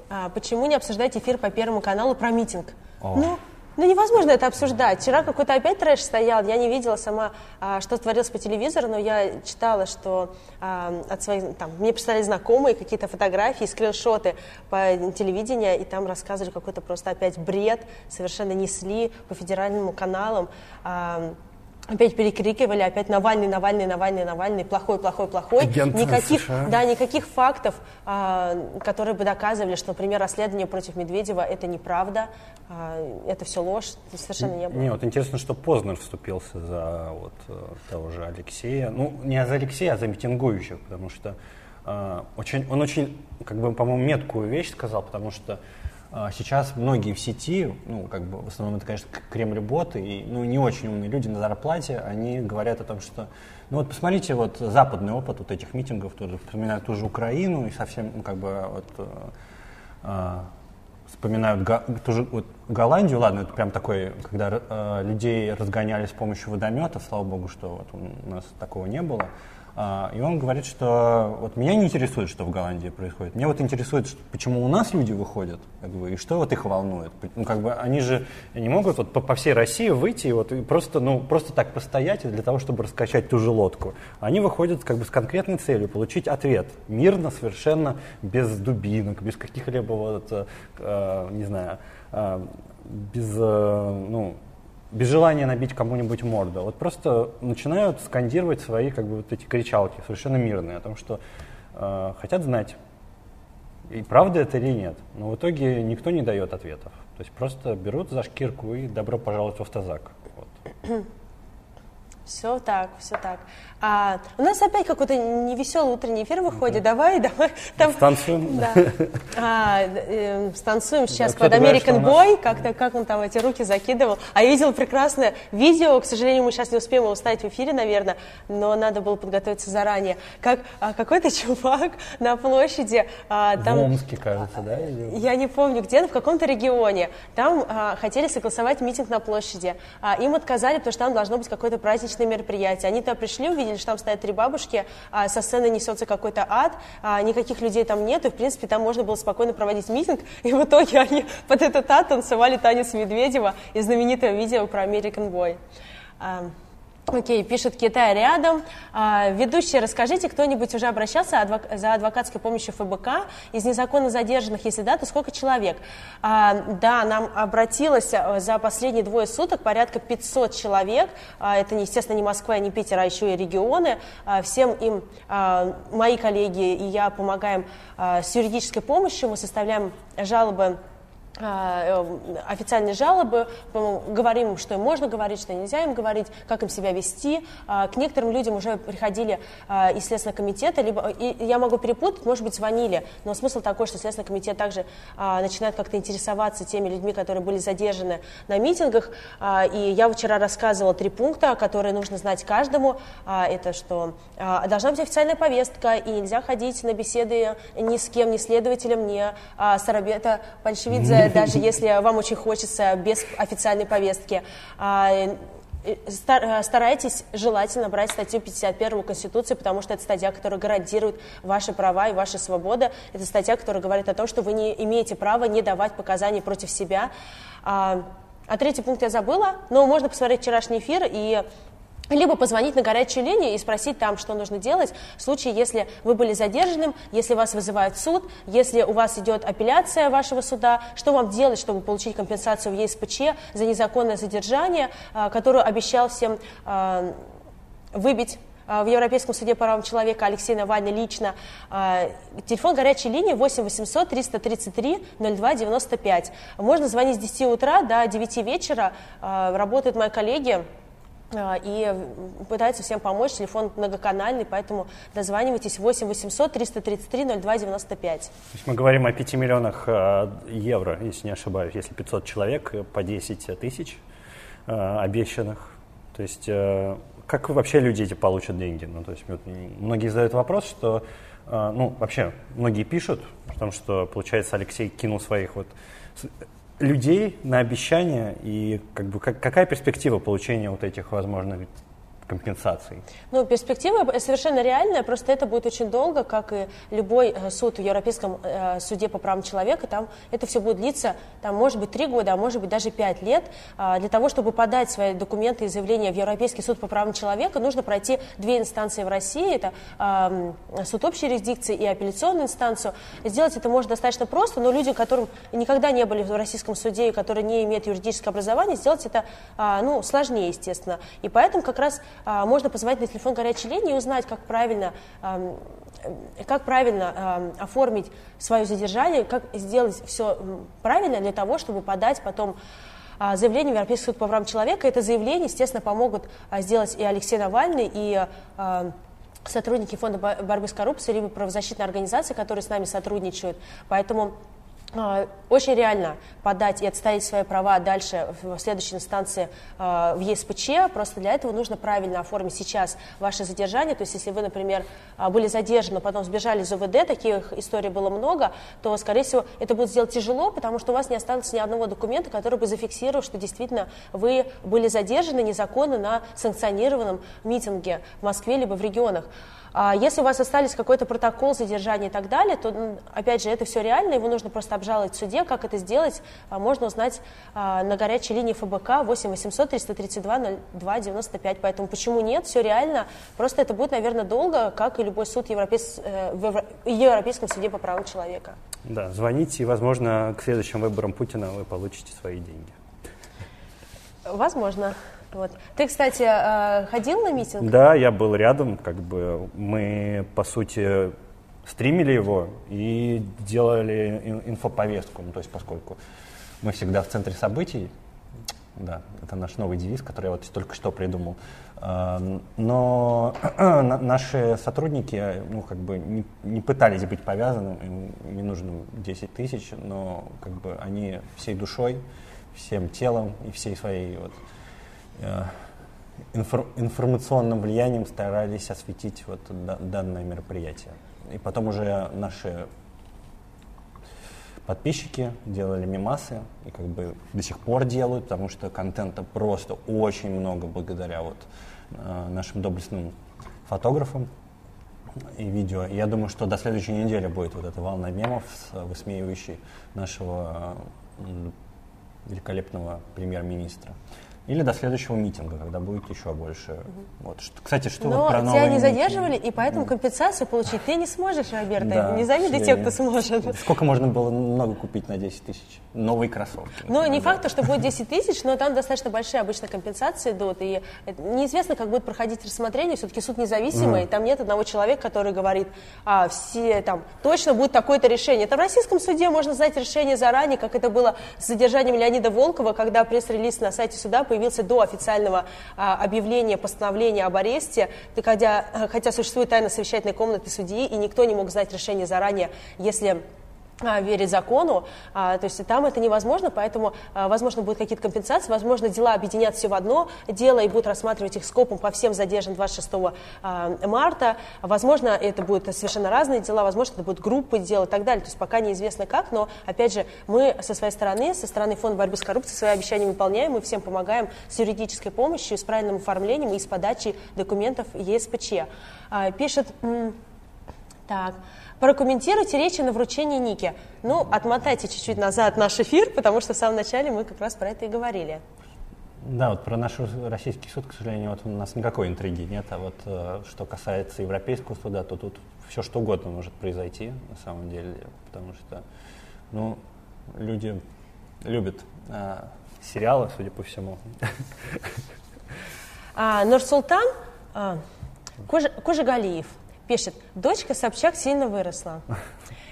А, почему не обсуждать эфир по Первому каналу про митинг? Ну, ну, невозможно это обсуждать. Вчера какой-то опять трэш стоял. Я не видела сама, а, что творилось по телевизору, но я читала, что а, от своих, там, мне прислали знакомые какие-то фотографии, скриншоты по телевидению, и там рассказывали какой-то просто опять бред, совершенно несли по федеральным каналам. А, опять перекрикивали, опять Навальный, Навальный, Навальный, Навальный, плохой, плохой, плохой. Агент никаких, США. да, никаких фактов, а, которые бы доказывали, что, например, расследование против Медведева это неправда, а, это все ложь, совершенно не было. Не, вот интересно, что Познер вступился за вот э, того же Алексея, ну не за Алексея, а за митингующих, потому что э, очень, он очень, как бы, по-моему, меткую вещь сказал, потому что а сейчас многие в сети, ну, как бы, в основном это, конечно, Кремль-боты, и, ну, не очень умные люди на зарплате, они говорят о том, что, ну, вот посмотрите, вот, западный опыт вот этих митингов, тоже вспоминают ту же Украину, и совсем, ну, как бы, вот, э, э, вспоминают ту же, вот, Голландию, ладно, это прям такой, когда э, людей разгоняли с помощью водометов, слава богу, что вот у нас такого не было, а, и он говорит, что вот меня не интересует, что в Голландии происходит. Меня вот интересует, почему у нас люди выходят, как бы, и что вот их волнует. Ну, как бы они же не могут вот по, по всей России выйти и вот и просто, ну, просто так постоять для того, чтобы раскачать ту же лодку. Они выходят как бы с конкретной целью получить ответ. Мирно, совершенно, без дубинок, без каких-либо вот, э, не знаю, э, без, э, ну, без желания набить кому-нибудь морду, вот просто начинают скандировать свои как бы вот эти кричалки, совершенно мирные, о том, что э, хотят знать, и правда это или нет. Но в итоге никто не дает ответов. То есть просто берут за шкирку и добро пожаловать в автозак. Вот. Все так, все так. А, у нас опять какой-то невеселый утренний эфир выходит. Давай, давай. Там, станцуем. Да. А, э, станцуем сейчас да, под American Boy. Как-то, как он там эти руки закидывал. А я видела прекрасное видео. К сожалению, мы сейчас не успеем его вставить в эфире, наверное, но надо было подготовиться заранее. Как а, какой-то чувак на площади. А, там, в Омске, кажется, да? Или... Я не помню, где, но в каком-то регионе. Там а, хотели согласовать митинг на площади. А, им отказали, потому что там должно быть какое-то праздничное праздничное мероприятие. Они туда пришли, увидели, что там стоят три бабушки, а со сцены несется какой-то ад, а никаких людей там нет, и, в принципе, там можно было спокойно проводить митинг, и в итоге они под этот ад танцевали танец Медведева из знаменитого видео про American Boy. Окей, пишет Китай рядом. А, ведущие, расскажите, кто-нибудь уже обращался адвок... за адвокатской помощью ФБК из незаконно задержанных? Если да, то сколько человек? А, да, нам обратилось а, за последние двое суток порядка 500 человек. А, это, естественно, не Москва, не Питер, а еще и регионы. А, всем им а, мои коллеги и я помогаем а, с юридической помощью. Мы составляем жалобы официальные жалобы, говорим, что им можно говорить, что нельзя им говорить, как им себя вести. А, к некоторым людям уже приходили а, из Следственного комитета, либо, и я могу перепутать, может быть, звонили, но смысл такой, что Следственный комитет также начинает как-то интересоваться теми людьми, которые были задержаны на митингах. И я вчера рассказывала три пункта, которые нужно знать каждому. Это что должна быть официальная повестка, и нельзя ходить на беседы ни с кем, ни следователем, ни Сарабета Большевидзе, даже если вам очень хочется без официальной повестки. А, э, старайтесь желательно брать статью 51 Конституции, потому что это статья, которая гарантирует ваши права и ваши свободы. Это статья, которая говорит о том, что вы не имеете права не давать показаний против себя. А, а третий пункт я забыла, но можно посмотреть вчерашний эфир и либо позвонить на горячую линию и спросить там, что нужно делать в случае, если вы были задержанным, если вас вызывают в суд, если у вас идет апелляция вашего суда, что вам делать, чтобы получить компенсацию в ЕСПЧ за незаконное задержание, а, которую обещал всем а, выбить а, в Европейском суде по правам человека Алексей Навальный лично. Телефон горячей линии 8 800 333 02 95. Можно звонить с 10 утра до 9 вечера. Работают мои коллеги и пытается всем помочь. Телефон многоканальный, поэтому дозванивайтесь 8 800 333 02 95. То есть мы говорим о 5 миллионах э, евро, если не ошибаюсь, если 500 человек э, по 10 тысяч э, обещанных. То есть как вообще люди эти получат деньги? Ну, то есть многие задают вопрос, что ну, вообще, многие пишут, потому что, получается, Алексей кинул своих вот людей на обещания и как бы, как, какая перспектива получения вот этих возможных компенсаций? Ну, перспектива совершенно реальная, просто это будет очень долго, как и любой э, суд в Европейском э, суде по правам человека, там это все будет длиться, там, может быть, три года, а может быть, даже пять лет. А, для того, чтобы подать свои документы и заявления в Европейский суд по правам человека, нужно пройти две инстанции в России, это суд общей юрисдикции и апелляционную инстанцию. Сделать это можно достаточно просто, но люди, которым никогда не были в российском суде и которые не имеют юридического образования, сделать это а, ну, сложнее, естественно. И поэтому как раз можно позвонить на телефон горячей линии и узнать, как правильно, как правильно оформить свое задержание, как сделать все правильно для того, чтобы подать потом а, заявление в Европейский суд по правам человека. Это заявление, естественно, помогут сделать и Алексей Навальный, и сотрудники Фонда борьбы с коррупцией, либо правозащитные организации, которые с нами сотрудничают. Поэтому а, очень реально подать и отстоять свои права дальше в следующей инстанции а, в ЕСПЧ. Просто для этого нужно правильно оформить сейчас ваше задержание. То есть, если вы, например, а, были задержаны, потом сбежали из ОВД, таких историй было много, то, скорее всего, это будет сделать тяжело, потому что у вас не осталось ни одного документа, который бы зафиксировал, что действительно вы были задержаны незаконно на санкционированном митинге в Москве либо в регионах. А если у вас остались какой-то протокол задержания и так далее, то, опять же, это все реально, его нужно просто обжаловать в суде. Как это сделать, а, можно узнать а, на горячей линии ФБК 8 800 332 02 95. Поэтому почему нет, все реально. Просто это будет, наверное, долго, как и любой суд Европейс... Э, в Европейском суде по правам человека. Да, звоните, и, возможно, к следующим выборам Путина вы получите свои деньги. Возможно. Вот. Ты, кстати, э, ходил на митинг? Да, я был рядом, как бы мы, по сути, стримили его и делали инфоповестку, ну, то есть поскольку мы всегда в центре событий, Да, это наш новый девиз, который я вот только что придумал. Но наши сотрудники ну, как бы не, не пытались быть повязанными, им не нужно 10 тысяч, но как бы они всей душой, всем телом и всей своей вот, э, инфор, информационным влиянием старались осветить вот данное мероприятие. И потом уже наши подписчики делали мимасы и как бы до сих пор делают, потому что контента просто очень много благодаря вот э, нашим доблестным фотографам и видео. Я думаю, что до следующей недели будет вот эта волна мемов, высмеивающей нашего великолепного премьер-министра. Или до следующего митинга, когда будет еще больше. Угу. Вот. Кстати, что Но вот про тебя не задерживали, митинги? и поэтому компенсацию получить ты не сможешь, Роберто. Да, не займите тех, кто сможет. Сколько можно было много купить на 10 тысяч? Новые кроссовки. Ну, не да. факт, что будет 10 тысяч, но там достаточно большие обычно компенсации идут. И неизвестно, как будет проходить рассмотрение. Все-таки суд независимый, mm. там нет одного человека, который говорит, а, все там, точно будет такое-то решение. Там в российском суде можно знать решение заранее, как это было с задержанием Леонида Волкова, когда пресс-релиз на сайте суда появился до официального а, объявления постановления об аресте, хотя, хотя существует тайна совещательной комнаты судьи, и никто не мог знать решение заранее, если верить закону, а, то есть там это невозможно, поэтому, а, возможно, будут какие-то компенсации, возможно, дела объединят все в одно дело и будут рассматривать их скопом по всем задержанным 26 марта, возможно, это будут совершенно разные дела, возможно, это будут группы дел и так далее, то есть пока неизвестно как, но, опять же, мы со своей стороны, со стороны Фонда борьбы с коррупцией свои обещания выполняем, мы всем помогаем с юридической помощью, с правильным оформлением и с подачей документов ЕСПЧ. Пишет, так, Прокомментируйте речи на вручении Ники. Ну, отмотайте чуть-чуть назад наш эфир, потому что в самом начале мы как раз про это и говорили. Да, вот про наш российский суд, к сожалению, вот у нас никакой интриги нет. А вот э, что касается Европейского суда, то тут все что угодно может произойти на самом деле, потому что, ну, люди любят э, сериалы, судя по всему. А, Нурсултан а, Кожегалиев пишет, дочка Собчак сильно выросла.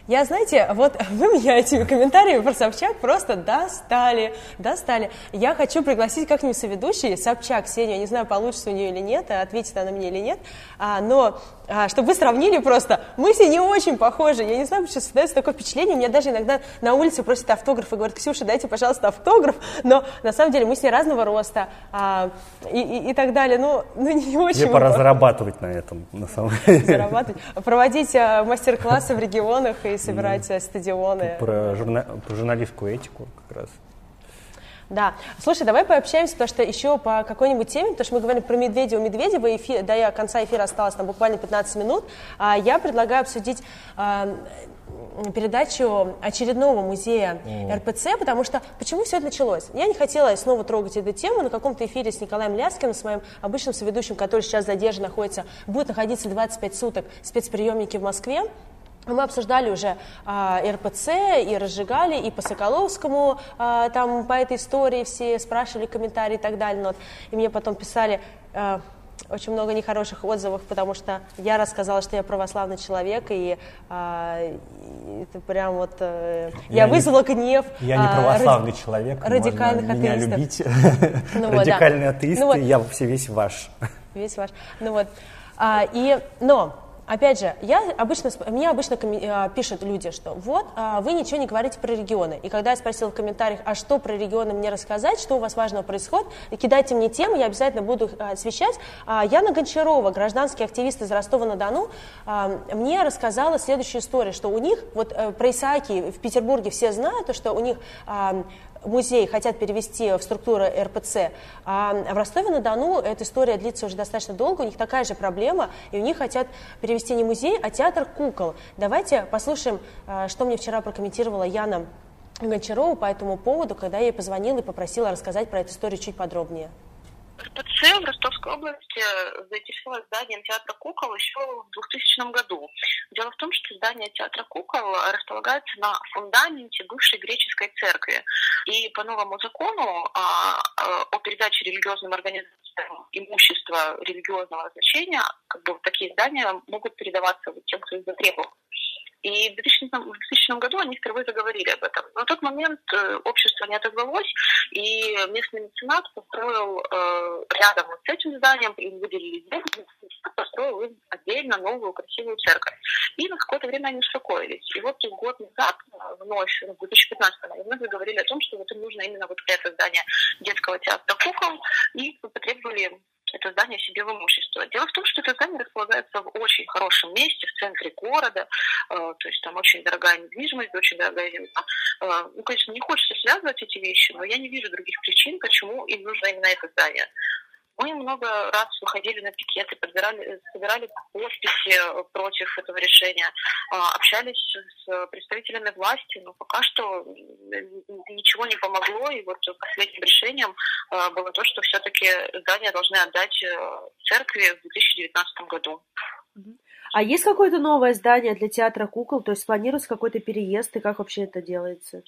Я, знаете, вот вы меня этими комментариями про Собчак просто достали, достали. Я хочу пригласить как-нибудь соведущий Собчак, Сеню, я не знаю, получится у нее или нет, ответит она мне или нет, а, но чтобы вы сравнили просто, мы все не очень похожи, я не знаю, почему создается такое впечатление, меня даже иногда на улице просят автограф и говорят, Ксюша, дайте, пожалуйста, автограф, но на самом деле мы с ней разного роста а, и, и, и так далее, ну, ну не очень. Мне пора зарабатывать на этом, на самом деле. Зарабатывать, проводить а, мастер-классы в регионах и собирать mm. стадионы. Про журналистскую этику как раз. Да. Слушай, давай пообщаемся, потому что еще по какой-нибудь теме, потому что мы говорим про Медведева. Медведева, эфир, до конца эфира осталось там буквально 15 минут. А я предлагаю обсудить а, передачу очередного музея mm. РПЦ, потому что почему все это началось? Я не хотела снова трогать эту тему. На каком-то эфире с Николаем Ляскиным, с моим обычным соведущим, который сейчас задержан, находится, будет находиться 25 суток в спецприемнике в Москве. Мы обсуждали уже а, РПЦ и разжигали, и по Соколовскому, а, там по этой истории все спрашивали комментарии и так далее. Но, и мне потом писали а, очень много нехороших отзывов, потому что я рассказала, что я православный человек, и, а, и это прям вот... А, я, я вызвала не, гнев Я не православный ради, человек, радикальных можно атеистов. меня любить. Ну, Радикальные вот, да. атеисты, ну, вот, я все весь ваш. Весь ваш. Ну вот. А, и, но Опять же, я обычно, мне обычно а, пишут люди, что вот, а, вы ничего не говорите про регионы. И когда я спросила в комментариях, а что про регионы мне рассказать, что у вас важного происходит, кидайте мне тему, я обязательно буду а, освещать. Яна Гончарова, гражданский активист из Ростова-на-Дону, мне рассказала следующую историю, что у них, вот э, про Исааки в Петербурге все знают, что у них музей хотят перевести в структуру РПЦ. А в Ростове-на-Дону эта история длится уже достаточно долго, у них такая же проблема, и у них хотят перевести не музей, а театр кукол. Давайте послушаем, а, что мне вчера прокомментировала Яна Гончарова по этому поводу, когда я ей позвонила и попросила рассказать про эту историю чуть подробнее. РПЦ в Ростовской области заинтересовалась зданием театра кукол еще в 2000 году. Дело в том, что здание театра кукол располагается на фундаменте бывшей греческой церкви. И по новому закону а, а, о передаче религиозным организациям имущества религиозного значения, как бы такие здания могут передаваться тем, кто их затребовал. И в 2000, в 2000 году они впервые заговорили об этом. В тот момент э, общество не отозвалось, и местный меценат построил э, рядом с этим зданием, им выделили деньги, построил им отдельно новую красивую церковь. И на какое-то время они успокоились. И вот год назад, вновь, в 2015 году, мы заговорили о том, что вот им нужно именно вот это здание детского театра кукол, и потребовали это здание себе в имущество. Дело в том, что это здание располагается в очень хорошем месте, в центре города, э, то есть там очень дорогая недвижимость, очень дорогая земля. Э, ну, конечно, не хочется связывать эти вещи, но я не вижу других причин, почему им нужно именно это здание. Мы много раз выходили на пикеты, подбирали, собирали подписи против этого решения, а, общались с представителями власти, но пока что ничего не помогло. И вот последним решением а, было то, что все-таки здание должны отдать э, церкви в 2019 году. А есть какое-то новое здание для театра кукол? То есть планируется какой-то переезд, и как вообще это делается?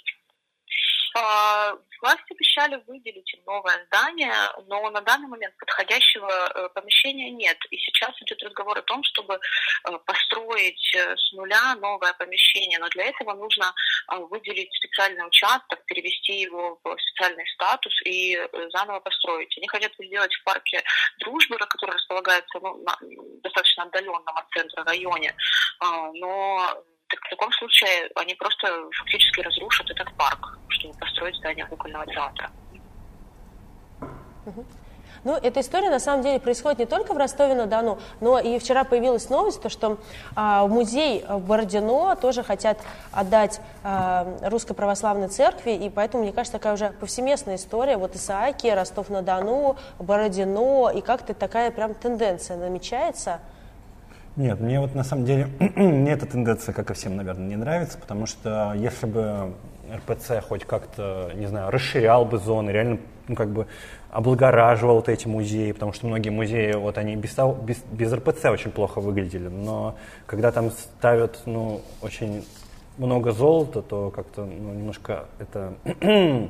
А, власти обещали выделить новое здание, но на данный момент подходящего э, помещения нет. И сейчас идет разговор о том, чтобы э, построить э, с нуля новое помещение. Но для этого нужно выделить специальный участок, перевести его в специальный статус и заново построить. Они хотят сделать в парке Дружбы, который располагается ну, на достаточно отдаленном от центра районе. А, но так в таком случае они просто фактически разрушат этот парк, чтобы построить здание кукольного театра. Ну, эта история на самом деле происходит не только в Ростове-на-Дону, но и вчера появилась новость, то, что а, музей Бородино тоже хотят отдать а, Русской Православной Церкви, и поэтому, мне кажется, такая уже повсеместная история. Вот Исааки, Ростов-на-Дону, Бородино, и как-то такая прям тенденция намечается – нет, мне вот на самом деле, мне эта тенденция, как и всем, наверное, не нравится, потому что если бы РПЦ хоть как-то, не знаю, расширял бы зоны, реально, ну, как бы облагораживал вот эти музеи, потому что многие музеи, вот они без, без, без РПЦ очень плохо выглядели, но когда там ставят, ну, очень много золота, то как-то, ну, немножко это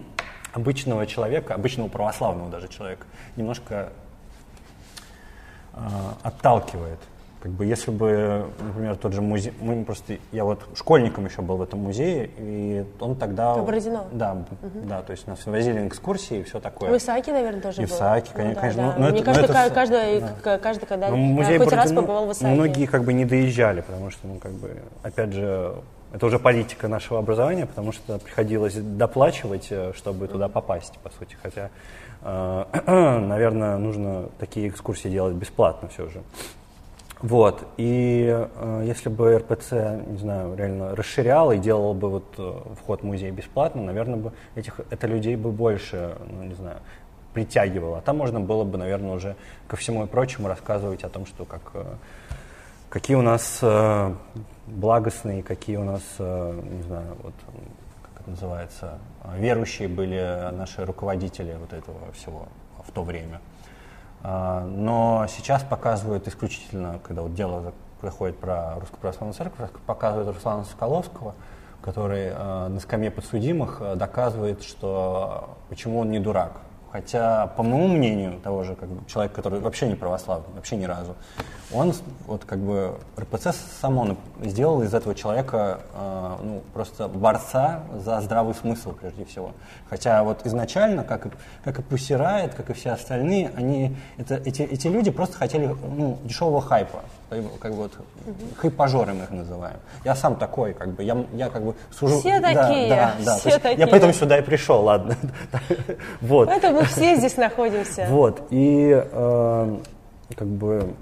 обычного человека, обычного православного даже человека, немножко э, отталкивает. Как бы если бы, например, тот же музей, мы просто, я вот школьником еще был в этом музее, и он тогда... Образено. Да, угу. да, то есть нас возили на экскурсии и все такое. В Исааке, наверное, тоже и в Исааке, был. конечно. Ну, конечно. Да, да. Но Мне это, кажется, это, каждый, да. каждый, когда ну, музей хоть раз побывал в Исааке. Многие как бы не доезжали, потому что, ну, как бы, опять же, это уже политика нашего образования, потому что приходилось доплачивать, э, чтобы туда попасть, по сути. Хотя, э, наверное, нужно такие экскурсии делать бесплатно все же. Вот, и э, если бы РПЦ, не знаю, реально расширял и делал бы вот э, вход в музей бесплатно, наверное, бы этих, это людей бы больше, ну, не знаю, притягивало. А там можно было бы, наверное, уже ко всему и прочему рассказывать о том, что как, э, какие у нас э, благостные, какие у нас, э, не знаю, вот, как это называется, верующие были наши руководители вот этого всего в то время. А, но сейчас показывают исключительно, когда вот дело заходит про Русскую Православную Церковь, показывают Руслана Соколовского, который э, на скамье подсудимых э, доказывает, что почему он не дурак. Хотя, по моему мнению, того же как человека, который вообще не православный, вообще ни разу, он вот как бы РПЦ сам он сделал из этого человека э, ну, просто борца за здравый смысл прежде всего. Хотя вот изначально, как и, как и Пусирает, как и все остальные, они, это, эти, эти люди просто хотели ну, дешевого хайпа. Как бы вот хайпажоры мы их называем. Я сам такой, как бы, я, я как бы служу... Все такие, да, да, да. Все такие. Я поэтому сюда и пришел, ладно. вот. Поэтому мы все здесь находимся. Вот, и э, как бы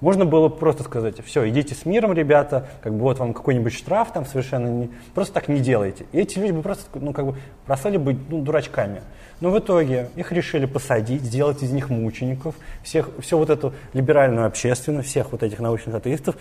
можно было просто сказать, все, идите с миром, ребята, как бы вот вам какой-нибудь штраф там совершенно не, просто так не делайте. И эти люди бы просто, ну, как бы, бросали быть ну, дурачками. Но в итоге их решили посадить, сделать из них мучеников, всех, всю вот эту либеральную общественность, всех вот этих научных атеистов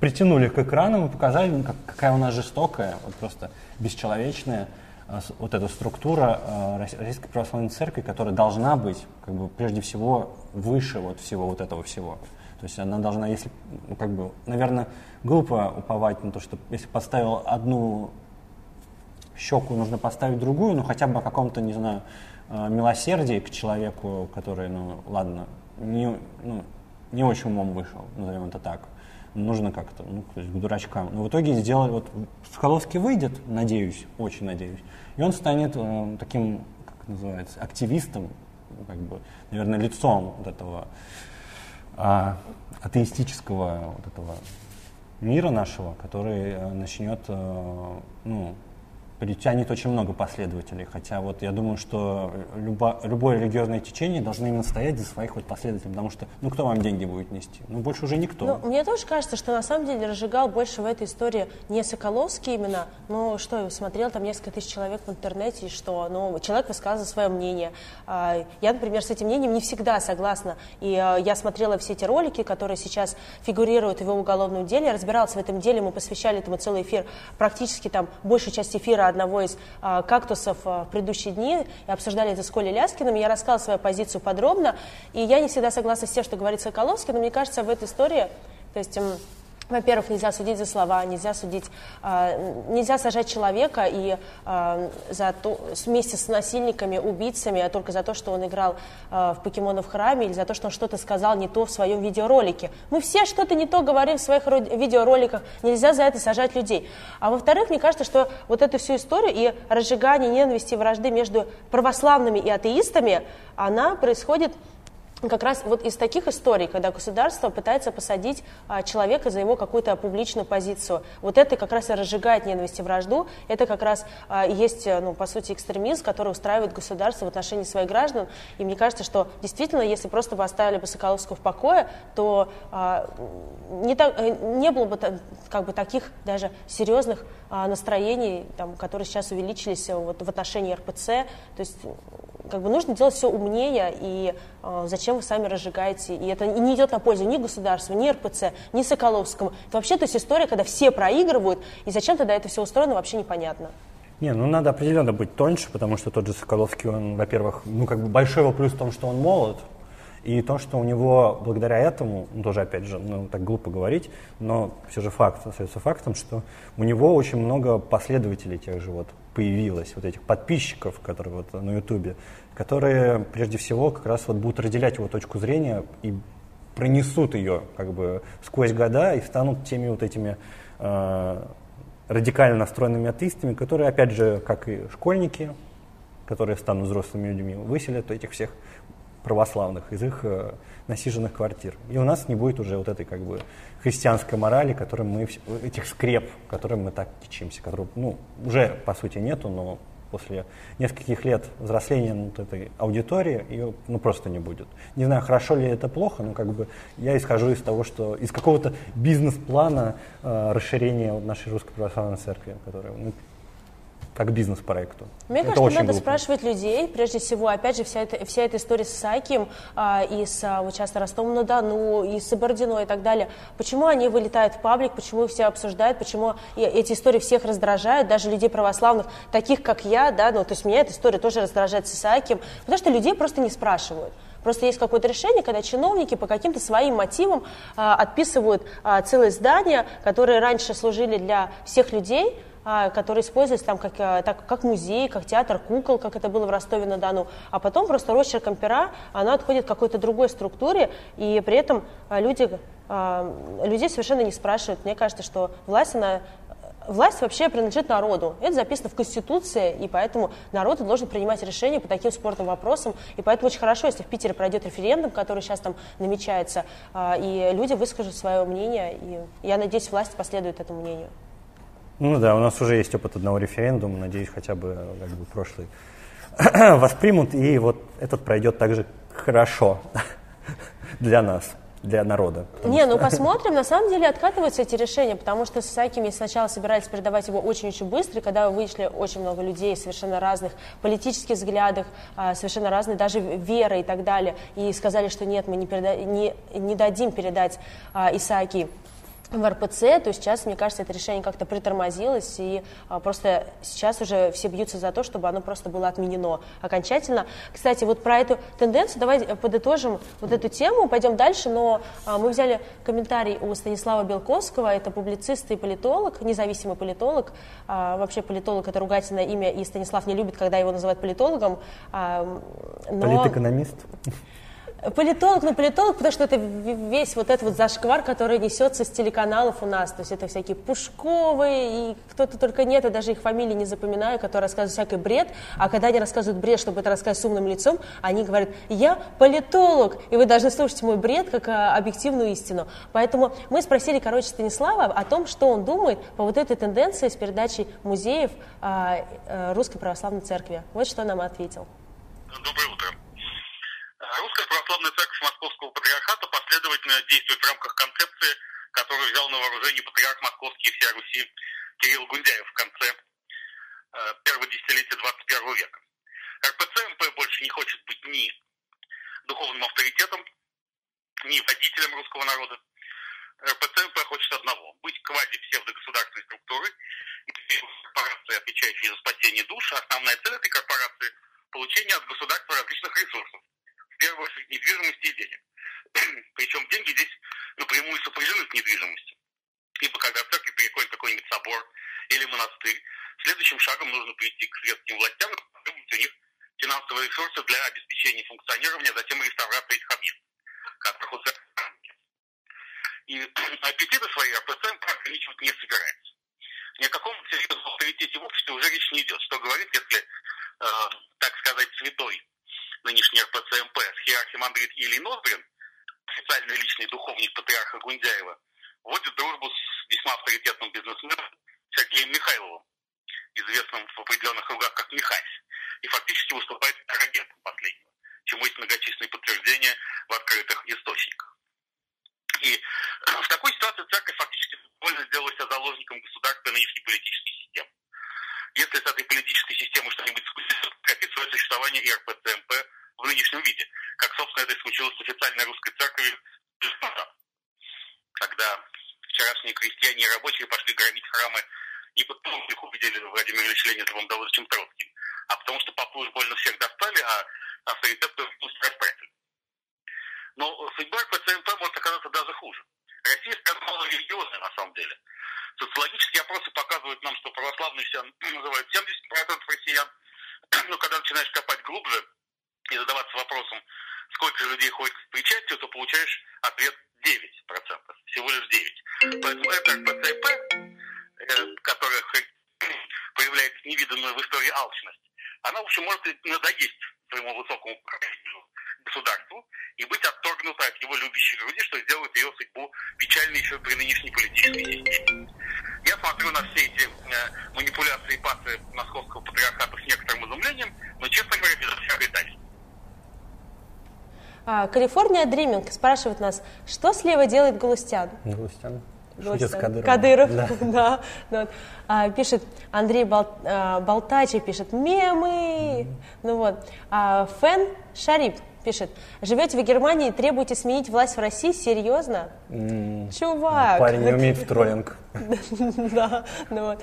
притянули к экранам и показали, как, какая у нас жестокая, вот просто бесчеловечная а, вот эта структура а, Российской Православной Церкви, которая должна быть, как бы, прежде всего, выше вот всего вот этого всего. То есть она должна, если, ну, как бы, наверное, глупо уповать на то, что если поставил одну щеку, нужно поставить другую, ну хотя бы о каком-то, не знаю, э, милосердии к человеку, который, ну ладно, не, ну, не очень умом вышел, назовем это так. нужно как-то, ну, то есть к дурачкам. Но в итоге сделали, вот Соколовский выйдет, надеюсь, очень надеюсь, и он станет э, таким, как называется, активистом, как бы, наверное, лицом вот этого э, атеистического вот этого мира нашего, который э, начнет, э, ну, притянет очень много последователей. Хотя вот я думаю, что любо, любое религиозное течение должно именно стоять за своих вот последователей, потому что, ну, кто вам деньги будет нести? Ну, больше уже никто. Ну, мне тоже кажется, что на самом деле разжигал больше в этой истории не Соколовский именно, но что, смотрел там несколько тысяч человек в интернете, и что, ну, человек высказывал свое мнение. А, я, например, с этим мнением не всегда согласна, и а, я смотрела все эти ролики, которые сейчас фигурируют в его уголовном деле, я разбиралась в этом деле, мы посвящали этому целый эфир, практически там большая часть эфира одного из а, кактусов а, в предыдущие дни, и обсуждали это с Колей Ляскиным, я рассказала свою позицию подробно, и я не всегда согласна с тем, что говорит Соколовский, но мне кажется, в этой истории, то есть во-первых, нельзя судить за слова, нельзя судить, э, нельзя сажать человека и э, за то, вместе с насильниками, убийцами, а только за то, что он играл э, в покемонов храме или за то, что он что-то сказал не то в своем видеоролике. Мы все что-то не то говорим в своих видеороликах, нельзя за это сажать людей. А во-вторых, мне кажется, что вот эту всю историю и разжигание ненависти вражды между православными и атеистами, она происходит как раз вот из таких историй, когда государство пытается посадить а, человека за его какую-то публичную позицию, вот это как раз и разжигает ненависть и вражду, это как раз а, есть, ну, по сути, экстремизм, который устраивает государство в отношении своих граждан, и мне кажется, что действительно, если просто бы оставили бы Соколовского в покое, то а, не, так, э, не было бы как бы таких даже серьезных настроений, там, которые сейчас увеличились вот, в отношении РПЦ, то есть как бы нужно делать все умнее, и э, зачем вы сами разжигаете, и это не идет на пользу ни государству, ни РПЦ, ни Соколовскому. Это вообще то есть история, когда все проигрывают, и зачем тогда это все устроено, вообще непонятно. Не, ну надо определенно быть тоньше, потому что тот же Соколовский, он, во-первых, ну как бы большой его плюс в том, что он молод, и то, что у него благодаря этому, ну, тоже опять же, ну так глупо говорить, но все же факт остается фактом, что у него очень много последователей тех же вот появилось, вот этих подписчиков, которые вот на Ютубе, которые прежде всего как раз вот будут разделять его точку зрения и пронесут ее как бы сквозь года и станут теми вот этими э, радикально настроенными атеистами, которые, опять же, как и школьники, которые станут взрослыми людьми, выселят этих всех православных из их э, насиженных квартир. И у нас не будет уже вот этой как бы христианской морали, которым мы, этих скреп, которым мы так течимся, которых, ну, уже по сути нету, но после нескольких лет взросления вот этой аудитории ее ну, просто не будет. Не знаю, хорошо ли это плохо, но как бы я исхожу из того, что из какого-то бизнес-плана э, расширения нашей русской православной церкви, которая ну, как бизнес-проекту. Мне это кажется, надо глупо. спрашивать людей, прежде всего, опять же, вся эта, вся эта история с Исаакием, а, и с а, вот часто Ростовом-на-Дону, и с Бородино и так далее, почему они вылетают в паблик, почему их все обсуждают, почему эти истории всех раздражают, даже людей православных, таких как я, да, ну, то есть меня эта история тоже раздражает с Исаакием, потому что людей просто не спрашивают. Просто есть какое-то решение, когда чиновники по каким-то своим мотивам а, отписывают а, целые здания, которые раньше служили для всех людей, которые используются там как, а, так, как музей, как театр кукол, как это было в Ростове-на-Дону, а потом просто росчерком пера она отходит к какой-то другой структуре, и при этом а, люди, людей совершенно не спрашивают. Мне кажется, что власть, она власть вообще принадлежит народу. Это записано в Конституции, и поэтому народ должен принимать решения по таким спорным вопросам. И поэтому очень хорошо, если в Питере пройдет референдум, который сейчас там намечается, и люди выскажут свое мнение, и я надеюсь, власть последует этому мнению. Ну да, у нас уже есть опыт одного референдума, надеюсь, хотя бы как бы прошлый воспримут, и вот этот пройдет также хорошо для нас для народа. Не, ну посмотрим. На самом деле откатываются эти решения, потому что с Исаакиеми сначала собирались передавать его очень-очень быстро, когда вышли очень много людей совершенно разных политических взглядах, а, совершенно разные даже веры и так далее, и сказали, что нет, мы не, переда... не, не дадим передать а, Исааки в РПЦ, то сейчас, мне кажется, это решение как-то притормозилось, и а, просто сейчас уже все бьются за то, чтобы оно просто было отменено окончательно. Кстати, вот про эту тенденцию, давай подытожим вот эту тему, пойдем дальше, но а, мы взяли комментарий у Станислава Белковского, это публицист и политолог, независимый политолог, а, вообще политолог это ругательное имя, и Станислав не любит, когда его называют политологом. А, но... Политэкономист? Политолог, ну политолог, потому что это весь вот этот вот зашквар, который несется с телеканалов у нас. То есть это всякие Пушковые и кто-то только нет, я даже их фамилии не запоминаю, которые рассказывают всякий бред. А когда они рассказывают бред, чтобы это рассказать с умным лицом, они говорят, я политолог, и вы должны слушать мой бред как а, объективную истину. Поэтому мы спросили, короче, Станислава о том, что он думает по вот этой тенденции с передачей музеев а, а, Русской Православной Церкви. Вот что нам ответил. Доброе утро. Русская православная церковь Московского патриархата последовательно действует в рамках концепции, которую взял на вооружение патриарх Московский и вся Руси Кирилл Гундяев в конце э, первого десятилетия 21 века. РПЦ-МП больше не хочет быть ни духовным авторитетом, ни водителем русского народа. РПЦ-МП хочет одного – быть квази-псевдогосударственной структурой, корпорации, отвечающей за спасение душ. Основная цель этой корпорации – получение от государства различных ресурсов – очередь недвижимости и денег. Причем деньги здесь напрямую сопряжены с недвижимостью. Ибо когда в церкви переходит какой-нибудь собор или монастырь, следующим шагом нужно прийти к светским властям и потребовать у них финансовые ресурсы для обеспечения функционирования, а затем реставрации этих объектов, которых у церкви И аппетиты свои РПЦ ограничивать не собирается. Ни о каком серьезном авторитете в обществе уже речь не идет. Что говорит, если, э, так сказать, святой нынешний РПЦМП, архимандрит Ильин Ноздрин, официальный личный духовник патриарха Гундяева, вводит дружбу с весьма авторитетным бизнесменом Сергеем Михайловым, известным в определенных кругах как Михась, и фактически выступает агентом последнего, чему есть многочисленные подтверждения в открытых источниках. И э, в такой ситуации церковь фактически довольно сделала себя заложником государства нынешней политической системы. Если с этой политической системой что-нибудь случится, прекратит свое существование и РПЦМП в нынешнем виде, как, собственно, это и случилось с официальной русской церковью когда вчерашние крестьяне и рабочие пошли громить храмы не потому, что их убедили Владимир Ильич Ленин Давыдовичем Троцким, а потому что попы уж больно всех достали, а авторитет пусть расправили. Но судьба РПЦМП может оказаться даже хуже. Россия страна малорелигиозная на самом деле. Социологические опросы показывают нам, что православные себя называют 70% россиян. Но когда начинаешь копать глубже и задаваться вопросом, сколько людей ходит к причастию, то получаешь ответ 9%, всего лишь 9%. Поэтому это РПЦП, которая появляется невиданную в истории алчность, она, в общем, может надоесть своему высокому государству и быть отторгнута от его любящей груди, что сделает ее судьбу печальной еще при нынешней политической системе. Я смотрю на все эти э, манипуляции и пасы московского патриархата с некоторым изумлением, но, честно говоря, без всякой тайны. Калифорния Дриминг спрашивает нас, что слева делает Галустян? Галустян. Шутит с Кадыровым. Кадыров, да. да, да. А, пишет Андрей Бол, а, Болтачи, пишет мемы. Mm. Ну вот. А, Фен Шарип пишет, живете в Германии и требуете сменить власть в России? Серьезно? Mm. Чувак. Парень не умеет в троллинг. Да, ну вот.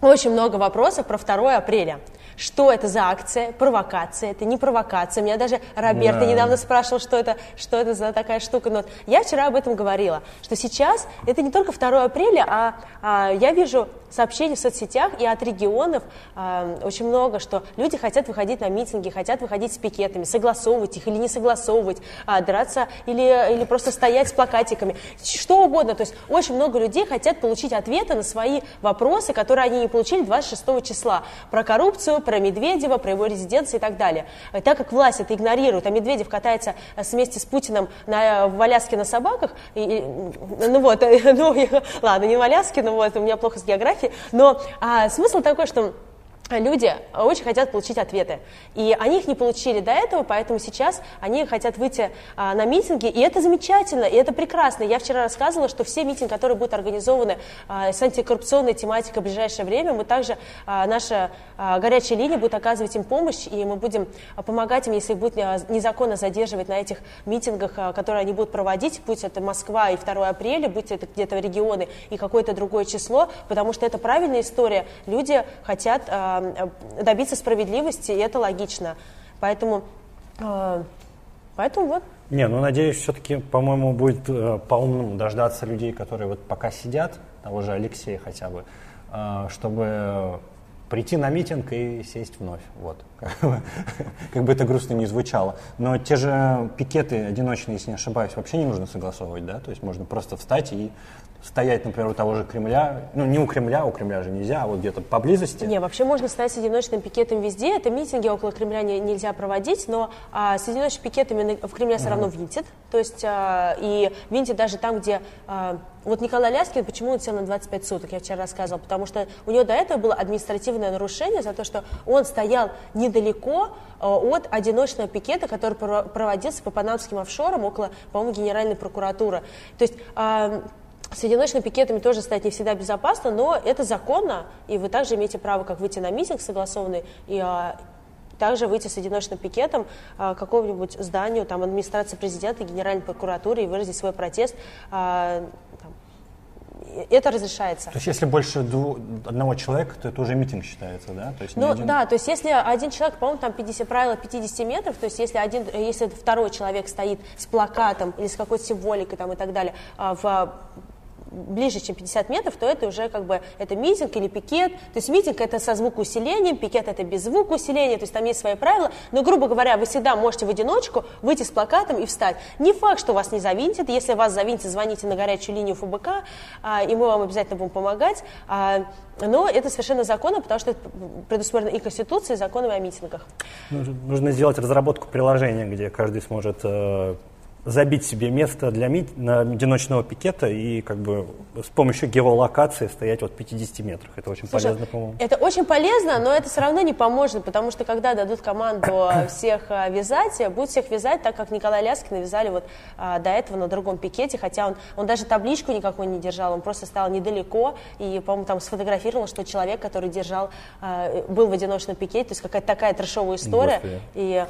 Очень много вопросов про 2 апреля что это за акция, провокация, это не провокация. Меня даже Роберто да. недавно спрашивал, что это, что это за такая штука. Но я вчера об этом говорила, что сейчас это не только 2 апреля, а, а я вижу сообщений в соцсетях и от регионов а, очень много, что люди хотят выходить на митинги, хотят выходить с пикетами, согласовывать их или не согласовывать, а, драться или, или просто стоять с плакатиками, что угодно. То есть очень много людей хотят получить ответы на свои вопросы, которые они не получили 26 числа. Про коррупцию, про Медведева, про его резиденции и так далее. Так как власть это игнорирует, а Медведев катается вместе с Путиным на, в Аляске на собаках, и, и, ну вот, ну, ладно, не в Аляске, но вот, у меня плохо с географией, но а, смысл такой, что люди очень хотят получить ответы. И они их не получили до этого, поэтому сейчас они хотят выйти а, на митинги, и это замечательно, и это прекрасно. Я вчера рассказывала, что все митинги, которые будут организованы а, с антикоррупционной тематикой в ближайшее время, мы также, а, наша а, горячая линия будет оказывать им помощь, и мы будем помогать им, если будет а, незаконно задерживать на этих митингах, а, которые они будут проводить, будь это Москва и 2 апреля, будь это где-то регионы и какое-то другое число, потому что это правильная история. Люди хотят а, добиться справедливости, и это логично. Поэтому, э, поэтому вот. Не, ну надеюсь, все-таки, по-моему, будет э, по-умному дождаться людей, которые вот пока сидят, того же Алексея хотя бы, чтобы прийти на митинг и сесть вновь. Вот. Как бы это грустно не звучало. Но те же пикеты одиночные, если не ошибаюсь, вообще не нужно согласовывать, да? То есть можно просто встать и стоять, например, у того же Кремля, ну не у Кремля, у Кремля же нельзя, а вот где-то поблизости. Не, вообще можно стоять с одиночным пикетом везде, это митинги около Кремля не, нельзя проводить, но а, с одиночными пикетами в Кремле все равно винтит, то есть а, и винтит даже там, где... А, вот Николай Ляскин, почему он сел на 25 суток, я вчера рассказывала, потому что у него до этого было административное нарушение за то, что он стоял недалеко а, от одиночного пикета, который проводился по панамским офшорам около, по-моему, Генеральной прокуратуры. То есть с одиночными пикетами тоже стать не всегда безопасно, но это законно, и вы также имеете право как выйти на митинг согласованный, и а, также выйти с одиночным пикетом а, к какому-нибудь зданию, там, администрации президента, Генеральной прокуратуры и выразить свой протест. А, там, это разрешается. То есть если больше дву, одного человека, то это уже митинг считается, да? То есть ну один... да, то есть если один человек, по-моему, там 50, правило 50 метров, то есть если, один, если второй человек стоит с плакатом или с какой-то символикой там, и так далее а, в ближе, чем 50 метров, то это уже как бы это митинг или пикет. То есть митинг это со звукоусилением, пикет это без звукоусиления, то есть там есть свои правила. Но, грубо говоря, вы всегда можете в одиночку выйти с плакатом и встать. Не факт, что вас не завинтит. Если вас завинтит, звоните на горячую линию ФБК, а, и мы вам обязательно будем помогать. А, но это совершенно законно, потому что это предусмотрено и Конституцией, и законами о митингах. Нужно, сделать разработку приложения, где каждый сможет э, забить себе место для на одиночного пикета и как бы с помощью геолокации стоять вот 50 метрах. Это очень Слушай, полезно, по-моему. Это очень полезно, но это все равно не поможет, потому что когда дадут команду всех а, вязать, будут всех вязать так, как Николай Ляскин навязали вот а, до этого на другом пикете, хотя он, он даже табличку никакой не держал, он просто стал недалеко и, по-моему, там сфотографировал, что человек, который держал, а, был в одиночном пикете, то есть какая-то такая трешовая история. Господи. И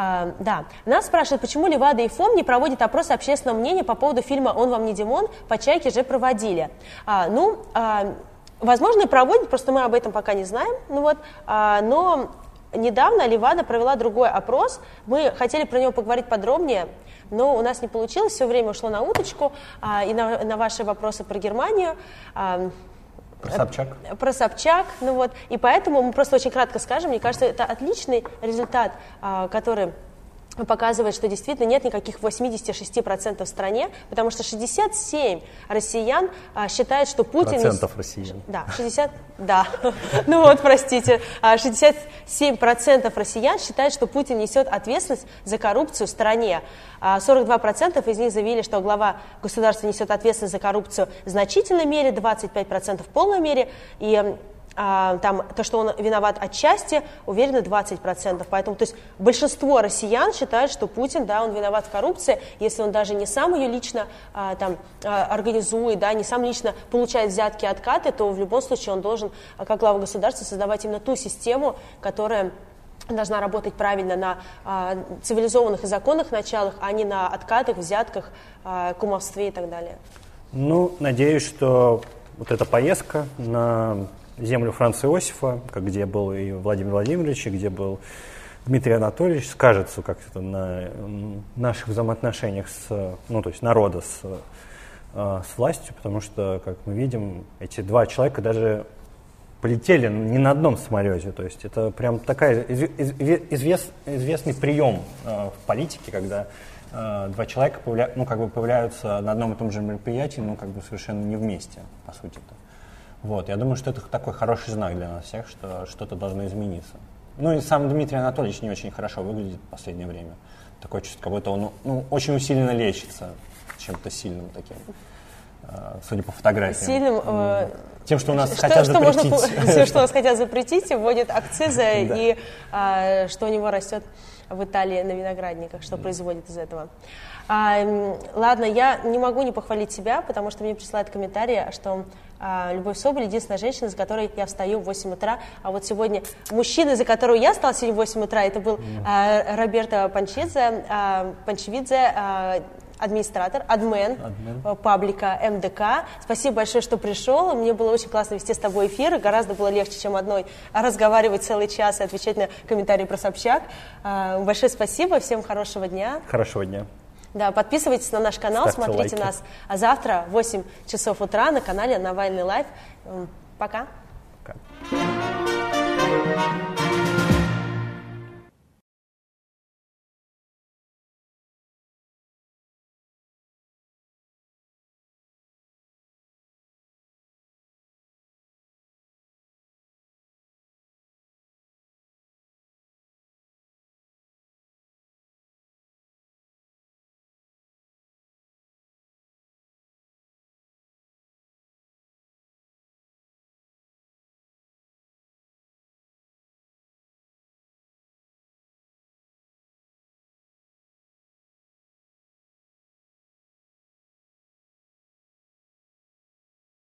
а, да. Нас спрашивают, почему Левада и ФОМ не проводят опрос общественного мнения по поводу фильма «Он вам не Димон», по «Чайке» же проводили. А, ну, а, возможно, и проводят, просто мы об этом пока не знаем. Ну вот, а, но недавно Левада провела другой опрос. Мы хотели про него поговорить подробнее, но у нас не получилось, все время ушло на уточку, а, и на, на ваши вопросы про Германию. А, про Собчак? Про Собчак, ну вот, и поэтому мы просто очень кратко скажем, мне кажется, это отличный результат, а, который показывает, что действительно нет никаких 86% в стране, потому что 67 россиян а, считают, что Путин... Процентов россиян. Да, 60... Да, ну вот, простите. 67% а, россиян считают, что Путин несет ответственность за коррупцию в стране. 42% а из них заявили, что глава государства несет ответственность за коррупцию в значительной мере, 25% в полной мере. И а, там, то, что он виноват отчасти, уверены 20%. Поэтому то есть, большинство россиян считают, что Путин, да, он виноват в коррупции, если он даже не сам ее лично а, там, а, организует, да, не сам лично получает взятки откаты, то в любом случае он должен, как глава государства, создавать именно ту систему, которая должна работать правильно на а, цивилизованных и законных началах, а не на откатах, взятках, а, кумовстве и так далее. Ну, надеюсь, что вот эта поездка на землю Франца Иосифа, где был и Владимир Владимирович, и где был Дмитрий Анатольевич, скажется как-то на наших взаимоотношениях с, ну, то есть народа с, а, с властью, потому что, как мы видим, эти два человека даже полетели не на одном самолете. То есть это прям такая извест, известный прием э, в политике, когда э, два человека появля, ну, как бы появляются на одном и том же мероприятии, но как бы совершенно не вместе, по сути-то. Вот, я думаю, что это такой хороший знак для нас всех, что что-то должно измениться. Ну и сам Дмитрий Анатольевич не очень хорошо выглядит в последнее время. Такое чувство, как будто он ну, очень усиленно лечится чем-то сильным таким, э, судя по фотографиям. Сильным... Э, Тем, что у нас что, хотят что запретить. Можно, что у нас хотят запретить, вводят акцизы, и э, что у него растет в Италии на виноградниках, что производит из этого. А, ладно, я не могу не похвалить себя, потому что мне присылают комментарии, что Любовь Соболь единственная женщина, за которой я встаю в 8 утра. А вот сегодня мужчина, за которого я стал сегодня в 8 утра, это был а, Роберто Панчидзе, а, Панчевидзе, а, администратор, адмен, адмен э, паблика МДК. Спасибо большое, что пришел. Мне было очень классно вести с тобой эфир. Гораздо было легче, чем одной разговаривать целый час и отвечать на комментарии про Собчак. А, большое спасибо. Всем хорошего дня. Хорошего дня. Да, подписывайтесь на наш канал, Ставьте смотрите лайки. нас. А завтра в 8 часов утра на канале Навальный Лайв. Пока. Пока.